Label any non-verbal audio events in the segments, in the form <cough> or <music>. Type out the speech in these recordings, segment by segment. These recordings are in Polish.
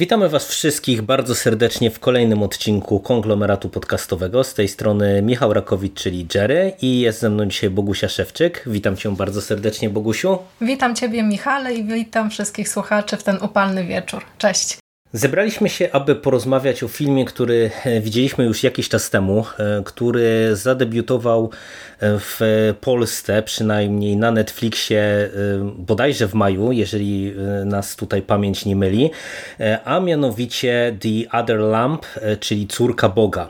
Witamy Was wszystkich bardzo serdecznie w kolejnym odcinku konglomeratu podcastowego. Z tej strony Michał Rakowicz, czyli Jerry, i jest ze mną dzisiaj Bogusia Szewczyk. Witam Cię bardzo serdecznie, Bogusiu. Witam Ciebie, Michale, i witam wszystkich słuchaczy w ten upalny wieczór. Cześć. Zebraliśmy się, aby porozmawiać o filmie, który e, widzieliśmy już jakiś czas temu, e, który zadebiutował e, w Polsce, przynajmniej na Netflixie, bodajże w maju, jeżeli nas tutaj pamięć nie myli, a mianowicie The Other Lamp, czyli Córka Boga.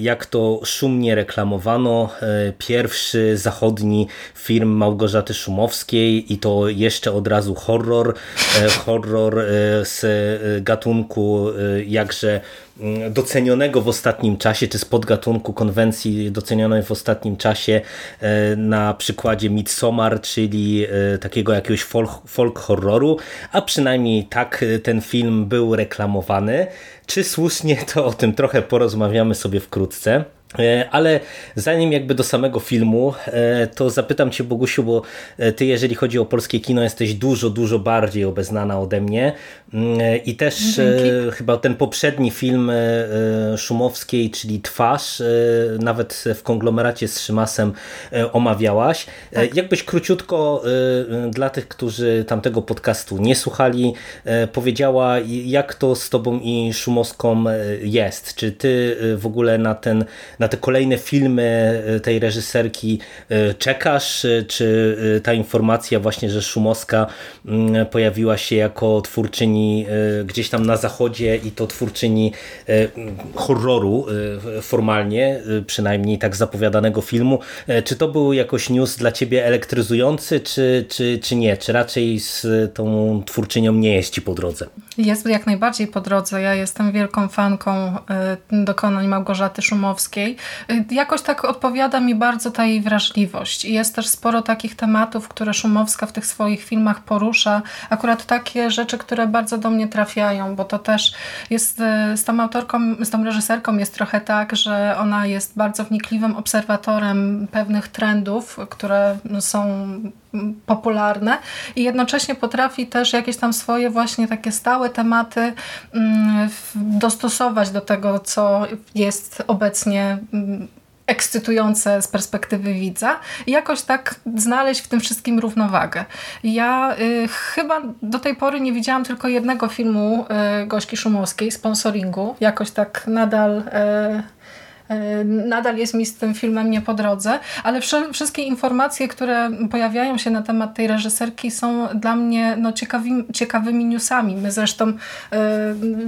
Jak to szumnie reklamowano, pierwszy zachodni film Małgorzaty Szumowskiej i to jeszcze od razu horror, horror z gatunku y, jakże mm, docenionego w ostatnim czasie, czy z podgatunku konwencji docenionej w ostatnim czasie y, na przykładzie Midsommar, czyli y, takiego jakiegoś folk, folk horroru, a przynajmniej tak ten film był reklamowany. Czy słusznie, to o tym trochę porozmawiamy sobie wkrótce. E, ale zanim jakby do samego filmu, e, to zapytam Cię Bogusiu, bo e, Ty jeżeli chodzi o polskie kino jesteś dużo, dużo bardziej obeznana ode mnie mm, i też Dzięki. chyba ten poprzedni film Szumowskiej, czyli Twarz, nawet w konglomeracie z Szymasem omawiałaś. Tak. Jakbyś króciutko dla tych, którzy tamtego podcastu nie słuchali, powiedziała jak to z Tobą i Szumowską jest? Czy Ty w ogóle na ten na te kolejne filmy e, tej reżyserki e, czekasz? E, czy ta informacja właśnie, że Szumowska mm, pojawiła się jako twórczyni gdzieś tam na zachodzie i to twórczyni horroru formalnie, przynajmniej tak zapowiadanego filmu. Czy to był jakoś news dla ciebie elektryzujący, czy, czy, czy nie? Czy raczej z tą twórczynią nie jest ci po drodze? Jest jak najbardziej po drodze. Ja jestem wielką fanką dokonań Małgorzaty Szumowskiej Y, jakoś tak odpowiada mi bardzo ta jej wrażliwość. I jest też sporo takich tematów, które Szumowska w tych swoich filmach porusza. Akurat takie rzeczy, które bardzo do mnie trafiają, bo to też jest y, z tą autorką, z tą reżyserką jest trochę tak, że ona jest bardzo wnikliwym obserwatorem pewnych trendów, które są popularne i jednocześnie potrafi też jakieś tam swoje właśnie takie stałe tematy mm, dostosować do tego, co jest obecnie mm, ekscytujące z perspektywy widza i jakoś tak znaleźć w tym wszystkim równowagę. Ja y, chyba do tej pory nie widziałam tylko jednego filmu y, Gośki Szumowskiej, sponsoringu. Jakoś tak nadal y, nadal jest mi z tym filmem nie po drodze, ale wszystkie informacje, które pojawiają się na temat tej reżyserki są dla mnie no, ciekawi, ciekawymi newsami. My zresztą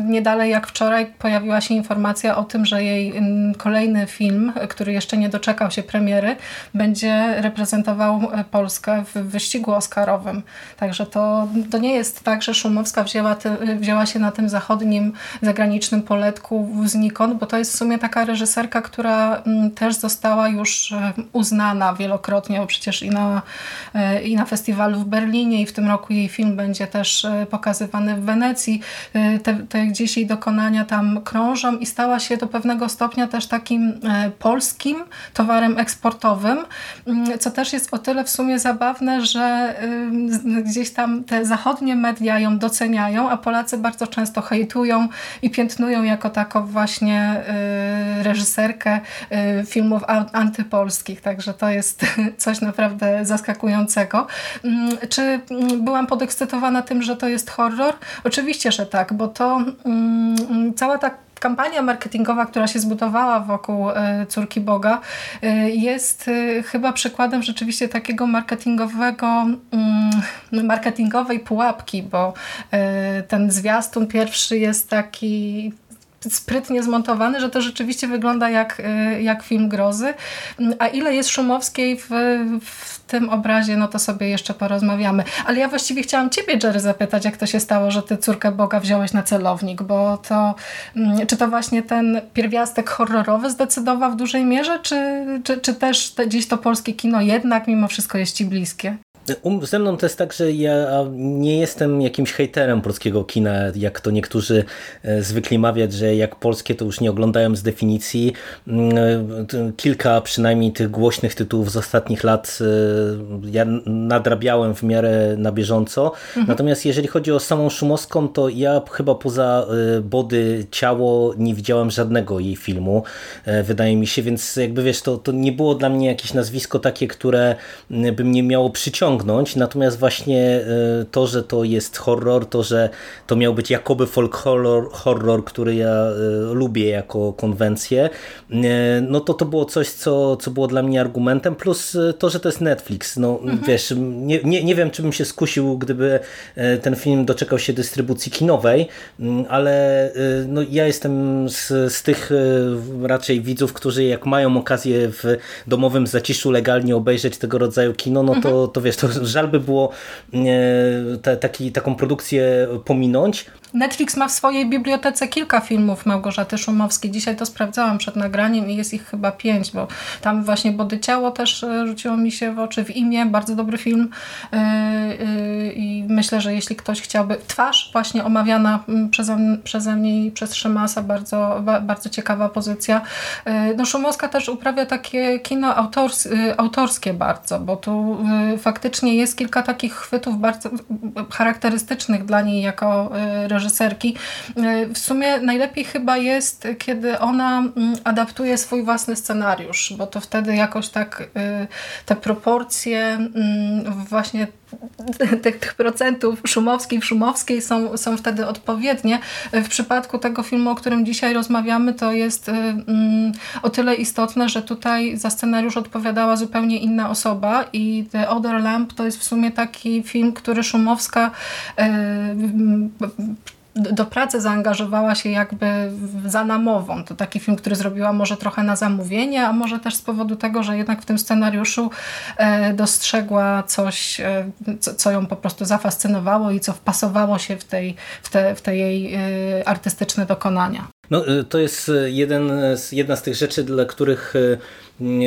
nie dalej jak wczoraj pojawiła się informacja o tym, że jej kolejny film, który jeszcze nie doczekał się premiery, będzie reprezentował e, Polskę w wyścigu oscarowym. Także to, to nie jest tak, że Szumowska wzięła, ty, wzięła się na tym zachodnim, zagranicznym poletku znikąd, bo to jest w sumie taka reżyserka, która mm, też została już e, uznana wielokrotnie, bo przecież i na, e, i na festiwalu w Berlinie i w tym roku jej film będzie też e, pokazywany w Wenecji. Te, te gdzieś jej dokonania tam krążą i stała się do pewnego stopnia też takim polskim towarem eksportowym, mm, co też jest o tyle w sumie zabawne, że gdzieś tam te zachodnie media ją doceniają, a Polacy bardzo często hejtują i piętnują jako taką właśnie reżyserkę reżyserkę y, filmów antypolskich, także to jest <laughs> coś naprawdę zaskakującego. Mm, czy mm, byłam podekscytowana tym, że to jest horror? Oczywiście, że tak, bo to mm, cała ta kampania marketingowa, która się zbudowała wokół y, Córki Boga y, jest chyba przykładem rzeczywiście takiego marketingowego marketingowej pułapki, bo ten zwiastun pierwszy jest taki sprytnie zmontowany, że to rzeczywiście wygląda jak, jak film grozy. A ile jest Szumowskiej w, w tym obrazie, no to sobie jeszcze porozmawiamy. Ale ja właściwie chciałam ciebie, Jerry, zapytać, jak to się stało, że ty córkę Boga wziąłeś na celownik, bo to, mm, czy to właśnie ten pierwiastek horrorowy zdecydował w dużej mierze, czy, czy, czy też te, gdzieś to polskie kino jednak mimo wszystko jest ci bliskie? Um, ze mną to jest tak, że ja nie jestem jakimś hejterem polskiego kina, jak to niektórzy e, zwykli mawiać, że jak polskie to już nie oglądają z definicji. Mm, e, kilka przynajmniej tych głośnych tytułów z ostatnich lat e, ja nadrabiałem w miarę na bieżąco. Mhm. Natomiast jeżeli chodzi o samą Szumowską, to ja chyba poza Body Ciało nie widziałem żadnego jej filmu, wydaje mi się, więc jakby wiesz, to, to nie było dla mnie jakieś nazwisko takie, które by mnie miało przyciągnąć ciągnąć, natomiast właśnie e, to, że to jest horror, to, że to miał być jakoby folk horror, horror który ja e, lubię jako konwencję, e, no to to było coś, co, co było dla mnie argumentem, plus to, że to jest Netflix. No mhm. wiesz, nie, nie, nie wiem, czy bym się skusił, gdyby ten film doczekał się dystrybucji kinowej, mm, ale no, ja jestem z, z tych raczej widzów, którzy jak mają okazję w domowym zaciszu legalnie obejrzeć tego rodzaju kino, no to, mhm. to wiesz, to żal by było te, taki, taką produkcję pominąć. Netflix ma w swojej bibliotece kilka filmów Małgorzaty Szumowskiej. Dzisiaj to sprawdzałam przed nagraniem i jest ich chyba pięć, bo tam właśnie Body Ciało też e, rzuciło mi się w oczy w imię. Bardzo dobry film e, e, i myślę, że jeśli ktoś chciałby... Twarz właśnie omawiana przeze, przeze mnie i przez Szymasa, bardzo, bardzo ciekawa pozycja. No Szumowska też uprawia takie kino autors, autorskie bardzo, bo tu faktycznie jest kilka takich chwytów bardzo charakterystycznych dla niej jako. W sumie najlepiej chyba jest, kiedy ona mm, adaptuje swój własny scenariusz, bo to wtedy jakoś tak y, te proporcje mm, właśnie <laughs> tych, tych procentów szumowskiej szumowskiej są, są wtedy odpowiednie. W przypadku tego filmu, o którym dzisiaj rozmawiamy, to jest mm, o tyle istotne, że tutaj za scenariusz odpowiadała zupełnie inna osoba i The Other Lamp to jest w sumie taki film, który Szumowska y, do pracy zaangażowała się jakby za namową. To taki film, który zrobiła może trochę na zamówienie, a może też z powodu tego, że jednak w tym scenariuszu e, dostrzegła coś, e, co ją po prostu zafascynowało i co wpasowało się w, tej, w, te, w te jej e, artystyczne dokonania. No, to jest jeden, jedna z tych rzeczy, dla których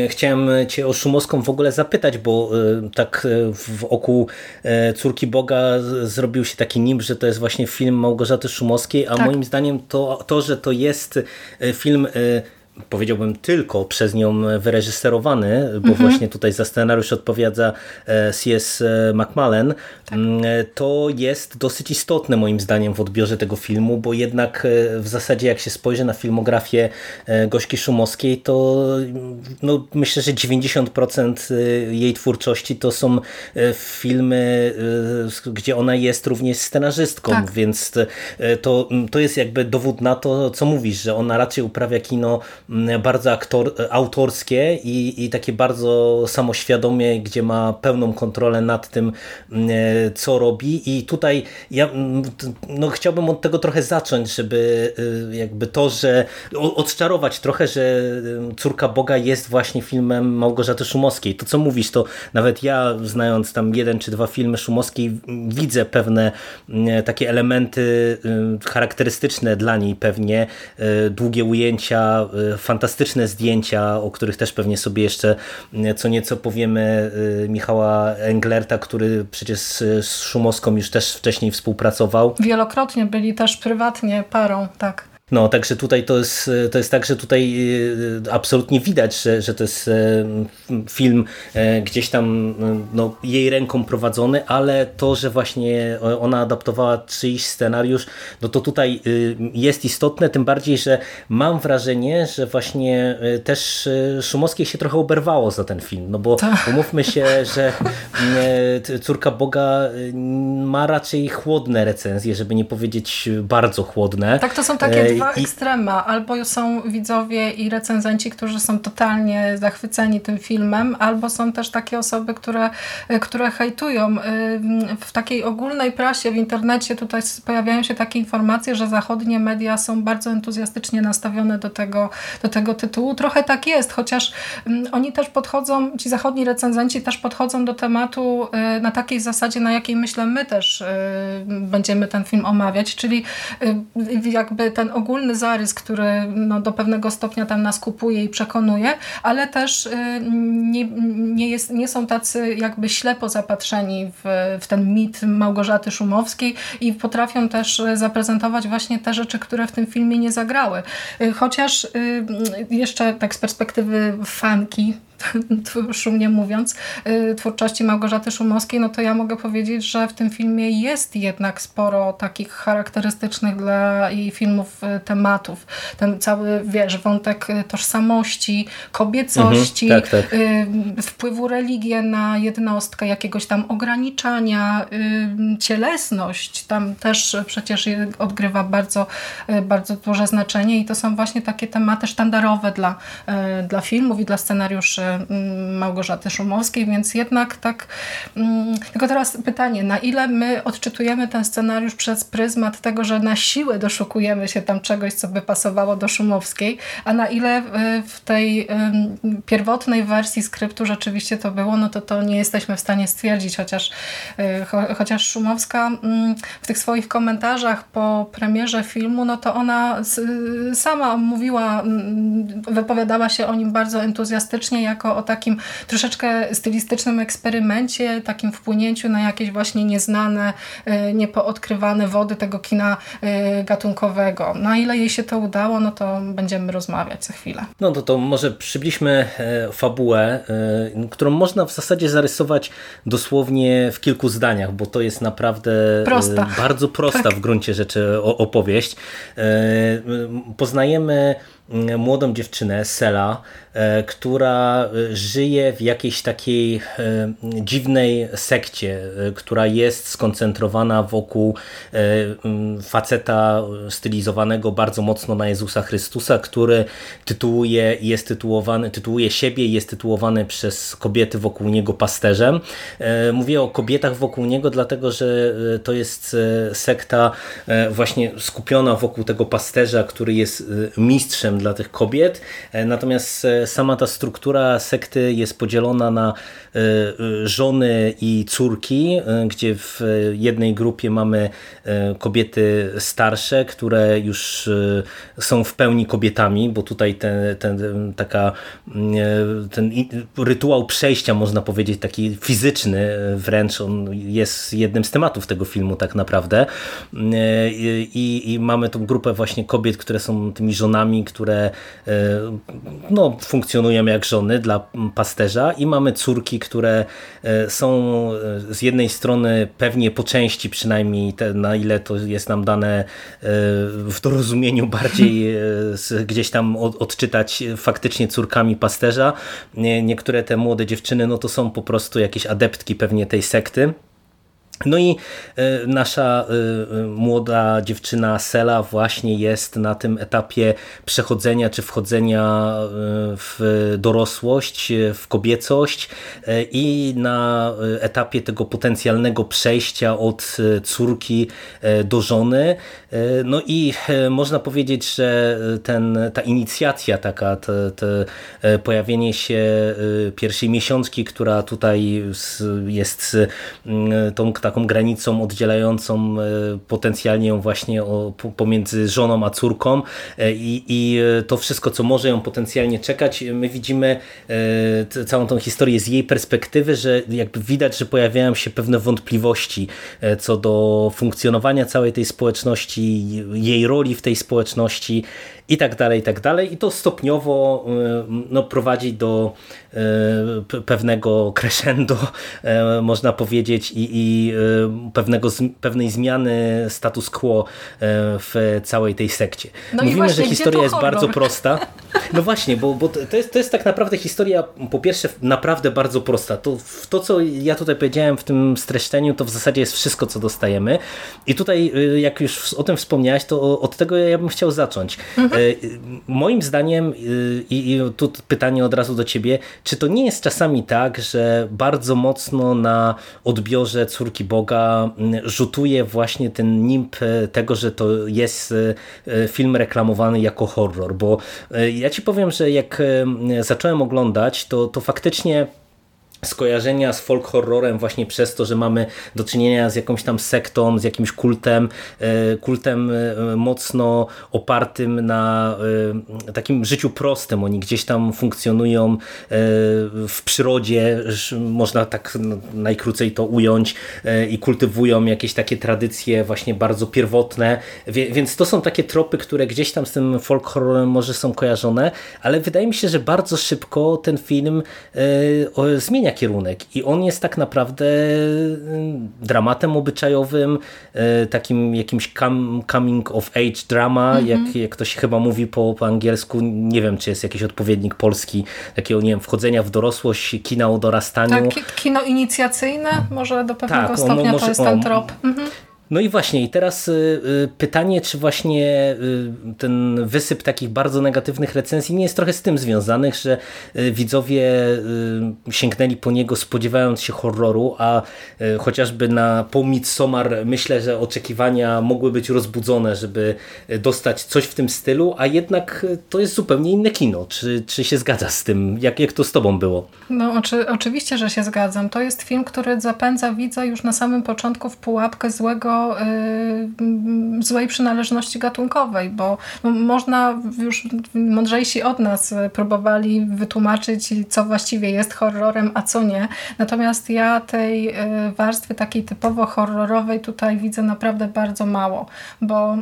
Chciałem Cię o Szumowską w ogóle zapytać, bo tak wokół Córki Boga zrobił się taki nim, że to jest właśnie film Małgorzaty Szumowskiej, a tak. moim zdaniem to, to, że to jest film powiedziałbym tylko przez nią wyreżyserowany, bo mhm. właśnie tutaj za scenariusz odpowiada e, C.S. McMullen, tak. Mm, to jest dosyć istotne moim zdaniem w odbiorze tego filmu, bo jednak e, w zasadzie jak się spojrzy na filmografię e, Gośki Szumowskiej, to no, myślę, że 90% jej twórczości to są filmy, gdzie ona jest również scenarzystką, tak. więc to, to jest jakby dowód na to, co mówisz, że ona raczej uprawia kino bardzo aktor, autorskie i, i takie bardzo samoświadomie, gdzie ma pełną kontrolę nad tym, co robi i tutaj ja no, chciałbym od tego trochę zacząć, żeby y, jakby to, że odczarować trochę, że Córka Boga jest właśnie filmem Małgorzaty Szumowskiej. To co mówisz, to nawet ja znając tam jeden czy dwa filmy Szumowskiej widzę pewne takie elementy y, charakterystyczne dla niej pewnie, y, długie ujęcia, fantastyczne zdjęcia, o których też pewnie sobie jeszcze mm, co nieco powiemy y, Michała Englerta, który przecież z Szumowską już też wcześniej współpracował. Wielokrotnie byli też prywatnie parą, tak. No, także tutaj to jest, to jest tak, że tutaj y, absolutnie widać, że, że to jest y, film y, gdzieś tam no, jej ręką prowadzony, ale to, że właśnie ona adaptowała czyjś scenariusz, no to tutaj jest istotne, tym bardziej, że mam wrażenie, że właśnie też Szumowskiej się trochę oberwało za ten film, no bo tak. umówmy się, że Córka Boga ma raczej chłodne recenzje, żeby nie powiedzieć bardzo chłodne. Tak, to są takie dwa I... ekstrema. Albo są widzowie i recenzenci, którzy są totalnie zachwyceni tym filmem, albo są też takie osoby, które, które hejtują. W takiej ogólnej prasie, w internecie tutaj pojawiają się takie informacje, że zachodnie media są bardzo entuzjastycznie nastawione do tego, do tego tytułu. Trochę tak jest, chociaż oni też podchodzą, ci zachodni recenzenci też podchodzą do tematu na takiej zasadzie, na jakiej myślę my też będziemy ten film omawiać, czyli jakby ten ogólny zarys, który no, do pewnego stopnia tam nas kupuje i przekonuje, ale też nie, nie, jest, nie są tacy jakby ślepo zapatrzeni w, w ten mit Małgorzaty Szumowskiej i potrafią też zaprezentować właśnie te rzeczy, które w tym filmie nie zagrały. Chociaż jeszcze tak z perspektywy fanki, <laughs> szumnie mówiąc, y, twórczości Małgorzaty Szumowskiej, no to ja mogę powiedzieć, że w tym filmie jest jednak sporo takich charakterystycznych dla jej filmów y, tematów. Ten cały, wiesz, wątek y, tożsamości, kobiecości, mhm, tak, tak. wpływu religii na jednostkę, jakiegoś tam ograniczania, cielesność, tam też przecież odgrywa bardzo, bardzo duże znaczenie i to są właśnie takie tematy sztandarowe dla, dla filmów i dla scenariuszy Małgorzaty Szumowskiej, więc jednak tak... Mm, tylko teraz pytanie, na ile my odczytujemy ten scenariusz przez pryzmat tego, że na siłę doszukujemy się tam czegoś, co by pasowało do Szumowskiej, a na ile y, w tej pierwotnej wersji skryptu rzeczywiście to było, no to to nie jesteśmy w stanie stwierdzić, chociaż, y, chociaż Szumowska mm, w tych swoich komentarzach po premierze filmu, no to ona sama mówiła, wypowiadała się o nim bardzo entuzjastycznie, jak jako o takim troszeczkę stylistycznym eksperymencie, takim wpłynięciu na jakieś właśnie nieznane, e, niepoodkrywane wody tego kina e, gatunkowego. Na ile jej się to udało, no to będziemy rozmawiać za chwilę. No to, to może przybliżmy e, fabułę, którą można w zasadzie zarysować dosłownie w kilku zdaniach, bo to jest naprawdę prosta. bardzo prosta tak. w gruncie rzeczy opowieść. Poznajemy młodą dziewczynę, Sela, e, która e, żyje w jakiejś takiej e, dziwnej sekcie, która jest skoncentrowana wokół faceta stylizowanego bardzo mocno na Jezusa Chrystusa, który tytułuje, jest tytułowany, tytułuje siebie i jest tytułowany przez kobiety wokół niego pasterzem. Mówię o kobietach wokół niego, dlatego że to jest sekta właśnie skupiona wokół tego pasterza, który jest mistrzem dla tych kobiet. E, natomiast e, sama ta struktura sekty jest podzielona na żony i córki, gdzie w jednej grupie mamy kobiety starsze, które już są w pełni kobietami, bo tutaj ten, ten, taka, ten rytuał przejścia, można powiedzieć, taki fizyczny wręcz, on jest jednym z tematów tego filmu tak naprawdę. I, i mamy tą grupę właśnie kobiet, które są tymi żonami, które E, no, funkcjonują jak żony dla pasterza i mamy córki, które e, są e, z jednej strony pewnie po części przynajmniej te, na ile to jest nam dane w dorozumieniu <laughs> bardziej gdzieś tam odczytać faktycznie córkami pasterza. Niektóre te młode dziewczyny no to są po prostu jakieś adeptki pewnie tej sekty. No i e, nasza e, e, młoda dziewczyna Sela właśnie jest na tym etapie przechodzenia czy wchodzenia w dorosłość, w kobiecość i na etapie tego potencjalnego przejścia od córki do żony. No i można powiedzieć, że ten, ta inicjacja taka, te, te pojawienie się pierwszej miesiączki, która tutaj jest tą taką granicą oddzielającą e, potencjalnie ją właśnie pomiędzy żoną a córką e, i, i e, to wszystko, co może ją potencjalnie czekać, my widzimy całą tą historię z jej perspektywy, że jakby widać, że pojawiają się pewne wątpliwości co do funkcjonowania całej tej społeczności, jej roli w tej społeczności i tak dalej, i tak dalej. I to stopniowo no, prowadzi do pewnego <laughs> crescendo, można powiedzieć, i, i pewnego, pewnej zmiany status quo w całej tej sekcie. No Mówimy, właśnie, że historia jest horror? bardzo prosta. No właśnie, bo, bo to, jest, to jest tak naprawdę historia po pierwsze naprawdę bardzo prosta. To, to, co ja tutaj powiedziałem w tym streszczeniu, to w zasadzie jest wszystko, co dostajemy. I tutaj, jak już o tym wspomniałaś, to od tego ja bym chciał zacząć. Mhm. Moim zdaniem, i, i tu pytanie od razu do ciebie, czy to nie jest czasami tak, że bardzo mocno na odbiorze Córki Boga rzutuje właśnie ten nimb tego, że to jest film reklamowany jako horror, bo ja ci powiem, że jak zacząłem oglądać, to, to faktycznie skojarzenia z folk horrorem właśnie przez to, że mamy do czynienia z jakąś tam sektą, z jakimś kultem, e, kultem e, mocno opartym na e, takim życiu prostym. Oni gdzieś tam funkcjonują w przyrodzie, można tak najkrócej to ująć i kultywują jakieś takie tradycje właśnie bardzo pierwotne, więc to są takie tropy, które gdzieś tam z tym folk horrorem może są kojarzone, ale wydaje mi się, że bardzo szybko ten film zmienia kierunek i on jest tak naprawdę mm, dramatem obyczajowym, e, takim jakimś coming of age drama, mm -hmm. jak, jak to się chyba mówi po, po angielsku, nie wiem czy jest jakiś odpowiednik polski, takiego nie wiem, wchodzenia w dorosłość, kina o dorastaniu. Tak, kino inicjacyjne, może do pewnego tak, stopnia może, to jest ten trop. Mhm. No i właśnie, i teraz y, y, pytanie, czy właśnie y, ten wysyp takich bardzo negatywnych recenzji nie jest trochę z tym związanych, że widzowie sięgnęli po niego spodziewając się horroru, a chociażby na po Midsommar myślę, że oczekiwania mogły być rozbudzone, żeby dostać coś w tym stylu, a jednak to jest zupełnie inne kino. Czy, czy się zgadza z tym? Jak, jak to z tobą było? No oczy, oczywiście, że się zgadzam. To jest film, który zapędza widza już na samym początku w pułapkę złego Y, złej przynależności gatunkowej, bo można już mądrzejsi od nas próbowali wytłumaczyć, co właściwie jest horrorem, a co nie. Natomiast ja tej y, warstwy takiej typowo horrorowej tutaj widzę naprawdę bardzo mało, bo y,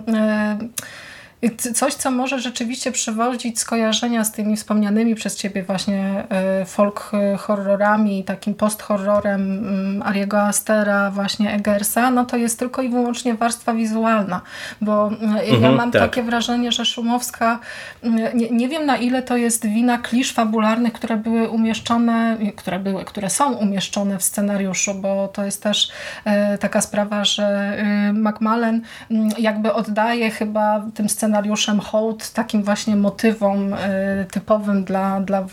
Coś, co może rzeczywiście przywodzić skojarzenia z tymi wspomnianymi przez ciebie właśnie e, folk horrorami, takim post-horrorem mm, Ariego Astera, właśnie Eggersa, no to jest tylko i wyłącznie warstwa wizualna, bo mhm, ja mam tak. takie wrażenie, że Szumowska, mm, nie, nie wiem na ile to jest wina klisz fabularnych, które były umieszczone, które były, które są umieszczone w scenariuszu, bo to jest też e, taka sprawa, że Macmillan mm, jakby oddaje chyba tym scenariuszom scenariuszem hołd takim właśnie motywom e, typowym dla, dla,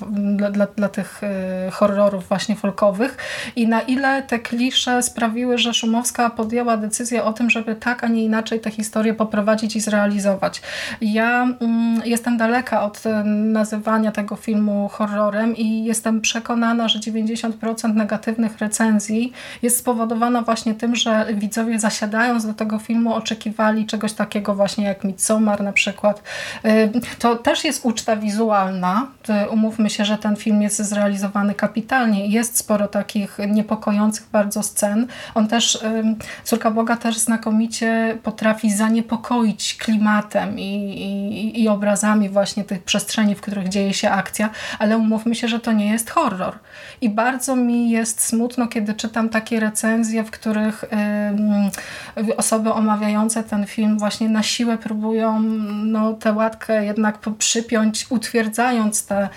dla, dla, tych e, horrorów właśnie folkowych i na ile te klisze sprawiły, że Szumowska podjęła decyzję o tym, żeby tak, a nie inaczej tę historię poprowadzić i zrealizować. Ja mm, jestem daleka od e, nazywania tego filmu horrorem i jestem przekonana, że 90% negatywnych recenzji jest spowodowana właśnie tym, że widzowie zasiadając do tego filmu oczekiwali czegoś takiego właśnie jak Midsommar, na przykład. To też jest uczta wizualna. Umówmy się, że ten film jest zrealizowany kapitalnie. Jest sporo takich niepokojących bardzo scen. On też, Córka Boga też znakomicie potrafi zaniepokoić klimatem i, i, i obrazami właśnie tych przestrzeni, w których dzieje się akcja, ale umówmy się, że to nie jest horror. I bardzo mi jest smutno, kiedy czytam takie recenzje, w których osoby omawiające ten film właśnie na siłę próbują no, tę łatkę jednak przypiąć, utwierdzając te,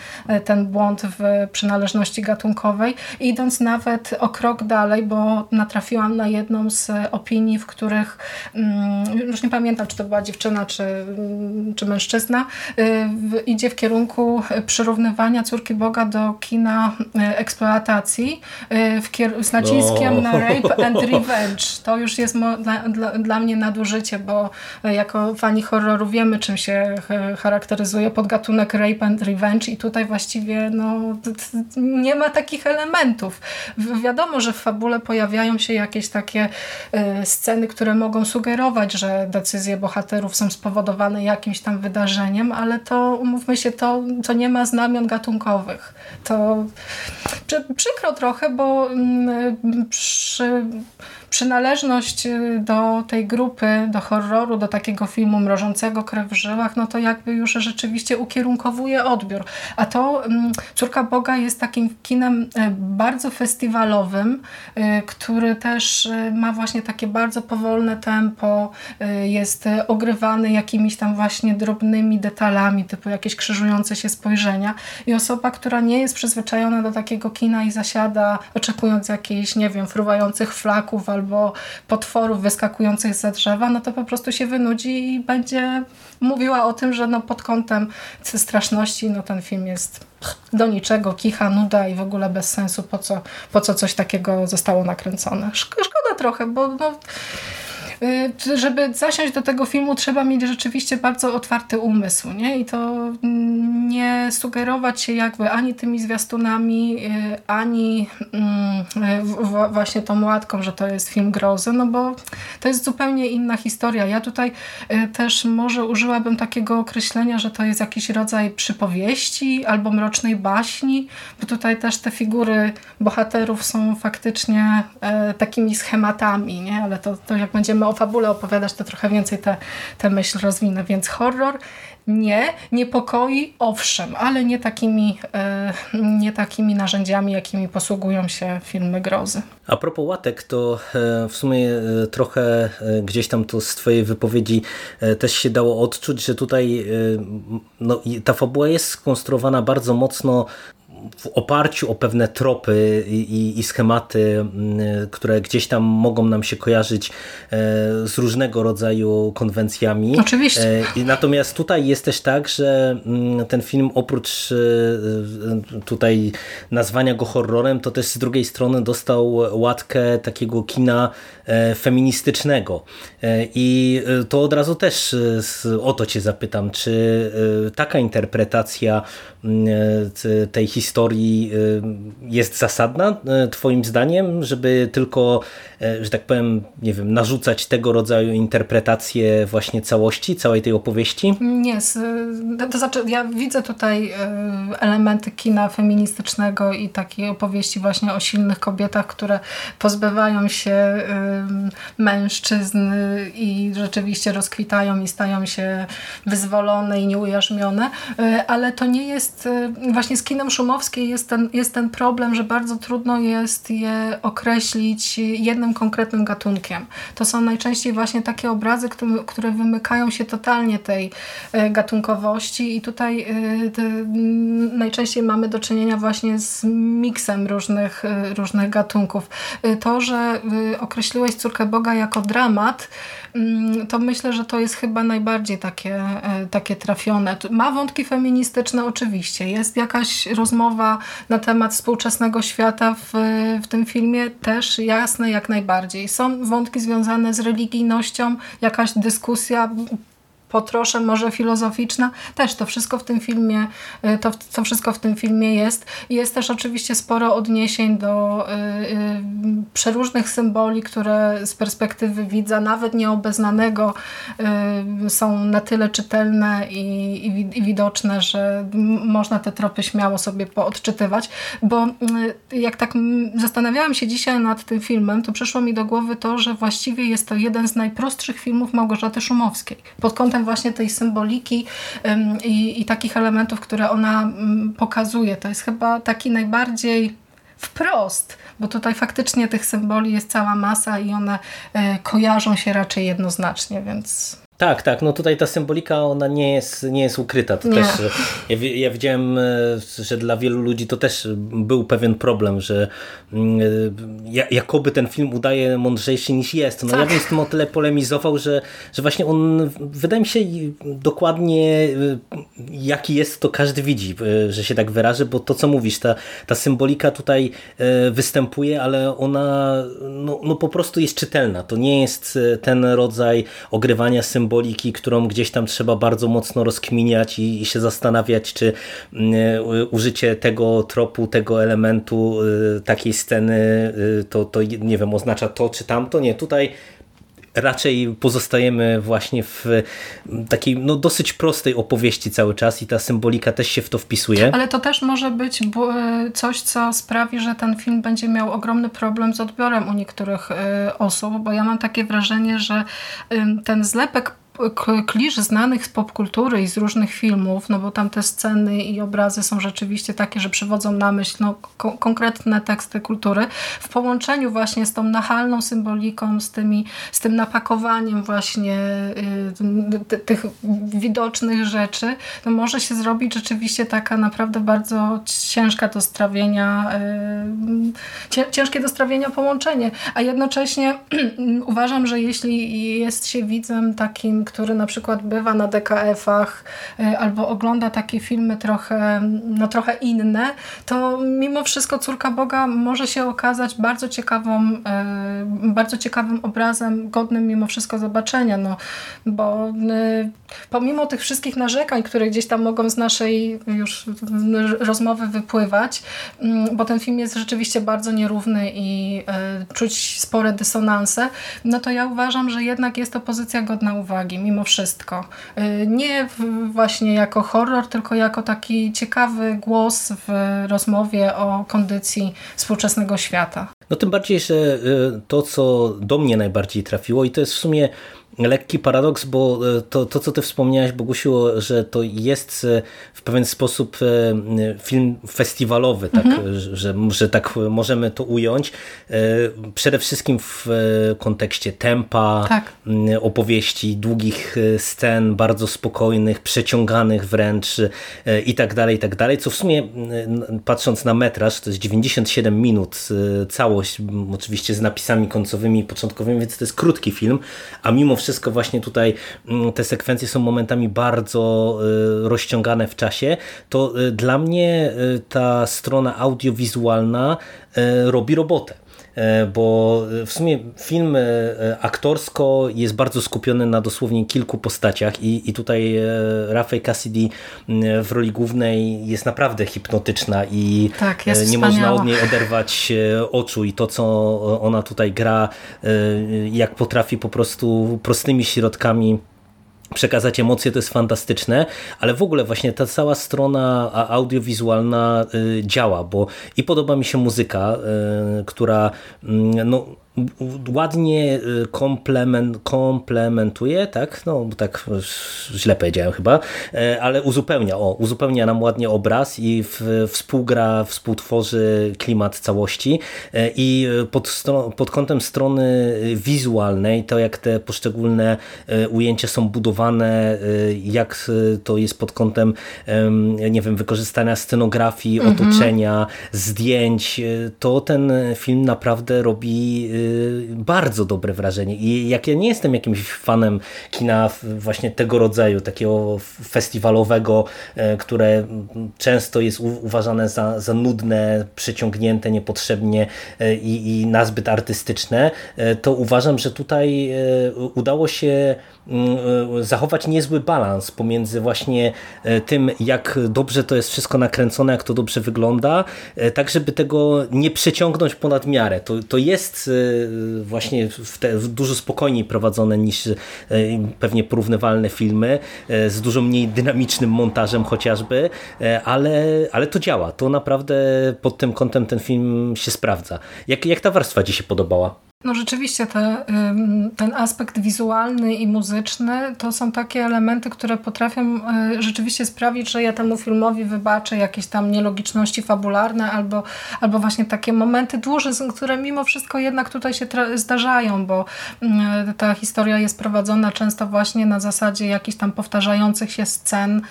ten błąd w przynależności gatunkowej, idąc nawet o krok dalej, bo natrafiłam na jedną z opinii, w których mm, już nie pamiętam, czy to była dziewczyna, czy, czy mężczyzna, y, idzie w kierunku przyrównywania Córki Boga do kina y, eksploatacji y, z naciskiem no. na rape and revenge. To już jest dla, dla, dla mnie nadużycie, bo jako fani horroru wiemy, czym się charakteryzuje podgatunek rape and revenge i tutaj właściwie no, nie ma takich elementów. Wiadomo, że w fabule pojawiają się jakieś takie y, sceny, które mogą sugerować, że decyzje bohaterów są spowodowane jakimś tam wydarzeniem, ale to, umówmy się, to, to nie ma znamion gatunkowych. To przykro trochę, bo mm, przy przynależność y, do tej grupy, do horroru, do takiego filmu mrożącego krew w żyłach, no to jakby już rzeczywiście ukierunkowuje odbiór. A to mm, Córka Boga jest takim kinem e, bardzo festiwalowym, e, który też ma właśnie takie bardzo powolne tempo, jest ogrywany jakimiś tam właśnie drobnymi detalami, typu jakieś krzyżujące się spojrzenia i osoba, która nie jest przyzwyczajona do takiego kina i zasiada oczekując jakichś, nie wiem, fruwających flaków albo potworów wyskakujących z drzewa, no to po prostu się wynudzi i będzie mówiła o tym, że no pod kątem straszności no ten film jest do niczego, kicha, nuda i w ogóle bez sensu, po co, po co coś takiego zostało nakręcone. Szkoda trochę, bo no, żeby zasiąść do tego filmu trzeba mieć rzeczywiście bardzo otwarty umysł nie? i to nie sugerować się jakby ani tymi zwiastunami, y, ani mm, właśnie tą łatką, że to jest film grozy, no bo to jest zupełnie inna historia. Ja tutaj y, też może użyłabym takiego określenia, że to jest jakiś rodzaj przypowieści albo mrocznej baśni, bo tutaj też te figury bohaterów są faktycznie takimi schematami, nie? ale to, to jak będziemy o fabule opowiadasz, to trochę więcej tę te, te myśl rozwinę. Więc horror nie, niepokoi owszem, ale nie takimi, e, nie takimi narzędziami, jakimi posługują się filmy grozy. A propos łatek, to e, w sumie e, trochę gdzieś tam to z twojej wypowiedzi też się dało odczuć, że tutaj no, ta fabuła jest skonstruowana bardzo mocno w oparciu o pewne tropy i, i, schematy, które gdzieś tam mogą nam się kojarzyć e, z różnego rodzaju konwencjami. Oczywiście. E, natomiast tutaj jest też tak, że ten film oprócz e, tutaj nazwania go horrorem, to też z drugiej strony dostał łatkę takiego kina feministycznego. I to od razu też o to cię zapytam, czy taka interpretacja tej historii historii y, jest zasadna y, twoim zdaniem, żeby tylko, y, że tak powiem, nie wiem, narzucać tego rodzaju interpretację właśnie całości, całej tej opowieści? Nie, to znaczy ja widzę tutaj elementy kina feministycznego i takiej opowieści właśnie o silnych kobietach, które pozbywają się mężczyzn i rzeczywiście rozkwitają i stają się wyzwolone i nieujarzmione, ale to nie jest właśnie z kinem szumowym jest ten, jest ten problem, że bardzo trudno jest je określić jednym konkretnym gatunkiem. To są najczęściej właśnie takie obrazy, które, które wymykają się totalnie tej e, gatunkowości i tutaj e, najczęściej mamy do czynienia właśnie z miksem różnych, e, różnych gatunków. To, że określiłeś Córkę Boga jako dramat, to myślę, że to jest chyba najbardziej takie, e, takie trafione. Ma wątki feministyczne oczywiście. Jest jakaś rozmowa na temat współczesnego świata w, w tym filmie też jasne jak najbardziej. Są wątki związane z religijnością, jakaś dyskusja po trosze może filozoficzna, też to wszystko w tym filmie, y, to, to wszystko w tym filmie jest. Jest też oczywiście sporo odniesień do y, y, przeróżnych symboli, które z perspektywy widza, nawet nieobeznanego, y, są na tyle czytelne i, i, i, widoczne, że można te tropy śmiało sobie poodczytywać, bo y, jak tak zastanawiałam się dzisiaj nad tym filmem, to przyszło mi do głowy to, że właściwie jest to jeden z najprostszych filmów Małgorzaty Szumowskiej. Pod kątem właśnie tej symboliki i, i takich elementów, które ona pokazuje. To jest chyba taki najbardziej wprost, bo tutaj faktycznie tych symboli jest cała masa i one e, kojarzą się raczej jednoznacznie, więc tak, tak. No tutaj ta symbolika ona nie jest, nie jest ukryta. To też, ja, ja widziałem, e, że dla wielu ludzi to też był pewien problem, że mm, e, jakoby ten film udaje mądrzejszy niż jest. No tak. ja bym z tym o tyle polemizował, że, że właśnie on wydaje mi się dokładnie e, jaki jest, to każdy widzi, że się tak wyrażę, bo to co mówisz, ta, ta symbolika tutaj występuje, ale ona no, no po prostu jest czytelna. To nie jest ten rodzaj ogrywania symboliki symboliki, którą gdzieś tam trzeba bardzo mocno rozkminiać i, i się zastanawiać, czy y, użycie tego tropu, tego elementu, y, takiej sceny, y, to, to nie wiem, oznacza to czy tamto. Nie, tutaj raczej pozostajemy właśnie w takiej no, dosyć prostej opowieści cały czas i ta symbolika też się w to wpisuje. Ale to też może być coś, co sprawi, że ten film będzie miał ogromny problem z odbiorem u niektórych osób, bo ja mam takie wrażenie, że ten zlepek klisz znanych z popkultury i z różnych filmów, no bo tam te sceny i obrazy są rzeczywiście takie, że przywodzą na myśl no, ko konkretne teksty kultury, w połączeniu właśnie z tą nachalną symboliką, z, tymi, z tym napakowaniem właśnie y, tych widocznych rzeczy, no może się zrobić rzeczywiście taka naprawdę bardzo ciężka do strawienia, y, ciężkie do strawienia połączenie, a jednocześnie <clears throat> uważam, że jeśli jest się widzem takim, który na przykład bywa na DKF-ach y, albo ogląda takie filmy trochę, no trochę inne, to mimo wszystko Córka Boga może się okazać bardzo ciekawą, y, bardzo ciekawym obrazem, godnym mimo wszystko zobaczenia, no, bo pomimo tych wszystkich narzekań, które gdzieś tam mogą z naszej już rozmowy wypływać, mm, bo ten film jest rzeczywiście bardzo nierówny i czuć spore dysonanse, no to ja uważam, że jednak jest to pozycja godna uwagi, mimo wszystko. Y, nie właśnie jako horror, tylko jako taki ciekawy głos w rozmowie o kondycji współczesnego świata. No tym bardziej, że y, to, co do mnie najbardziej trafiło i to jest w sumie lekki paradoks, bo e, to, to co ty wspomniałeś, Bogusiu, że to jest e, w pewien sposób e, film festiwalowy, tak, mhm. że, że tak możemy to ująć. Przede wszystkim w kontekście tempa, tak. opowieści, długich scen, bardzo spokojnych, przeciąganych wręcz i tak dalej, i tak dalej, co w sumie patrząc na metraż, to jest 97 minut całość, oczywiście z napisami końcowymi i początkowymi, więc to jest krótki film, a mimo wszystko wszystko właśnie tutaj mm, te sekwencje są momentami bardzo y, rozciągane w czasie, to y, dla mnie y, ta strona audiowizualna robi robotę. E, bo w sumie film e, aktorsko jest bardzo skupiony na dosłownie kilku postaciach i, i tutaj e, Rafael Cassidy w roli głównej jest naprawdę hipnotyczna i tak, nie wspaniała. można od niej oderwać oczu i to, co ona tutaj gra, jak potrafi po prostu prostymi środkami przekazać emocje, to jest fantastyczne, ale w ogóle właśnie ta cała strona audiowizualna y, działa, bo i podoba mi się muzyka, y, która mm, no, ładnie y, komplement, komplementuje, tak, no tak źle powiedziałem chyba, e, ale uzupełnia, o, uzupełnia nam ładnie obraz i w, współgra, współtworzy klimat całości e, i pod, pod kątem strony wizualnej, to jak te poszczególne e, ujęcia są budowane, jak to jest pod kątem, nie wiem, wykorzystania scenografii, mhm. otoczenia, zdjęć, to ten film naprawdę robi bardzo dobre wrażenie. I jak ja nie jestem jakimś fanem kina właśnie tego rodzaju, takiego festiwalowego, e, które często jest uważane za, za nudne, przeciągnięte niepotrzebnie e, i, i nazbyt artystyczne, e, to uważam, że tutaj udało się Mm, zachować niezły balans pomiędzy właśnie tym, jak dobrze to jest wszystko nakręcone, jak to dobrze wygląda, tak żeby tego nie przeciągnąć ponad miarę. To, to jest właśnie w te, dużo spokojniej prowadzone niż pewnie porównywalne filmy, z dużo mniej dynamicznym montażem chociażby, ale, ale to działa. To naprawdę pod tym kątem ten film się sprawdza. Jak, jak ta warstwa Ci się podobała? No rzeczywiście te, ten aspekt wizualny i muzyczny to są takie elementy, które potrafią y, rzeczywiście sprawić, że ja temu filmowi wybaczę jakieś tam nielogiczności fabularne albo, albo właśnie takie momenty dłuższe, które mimo wszystko jednak tutaj się zdarzają, bo y, ta historia jest prowadzona często właśnie na zasadzie jakichś tam powtarzających się scen,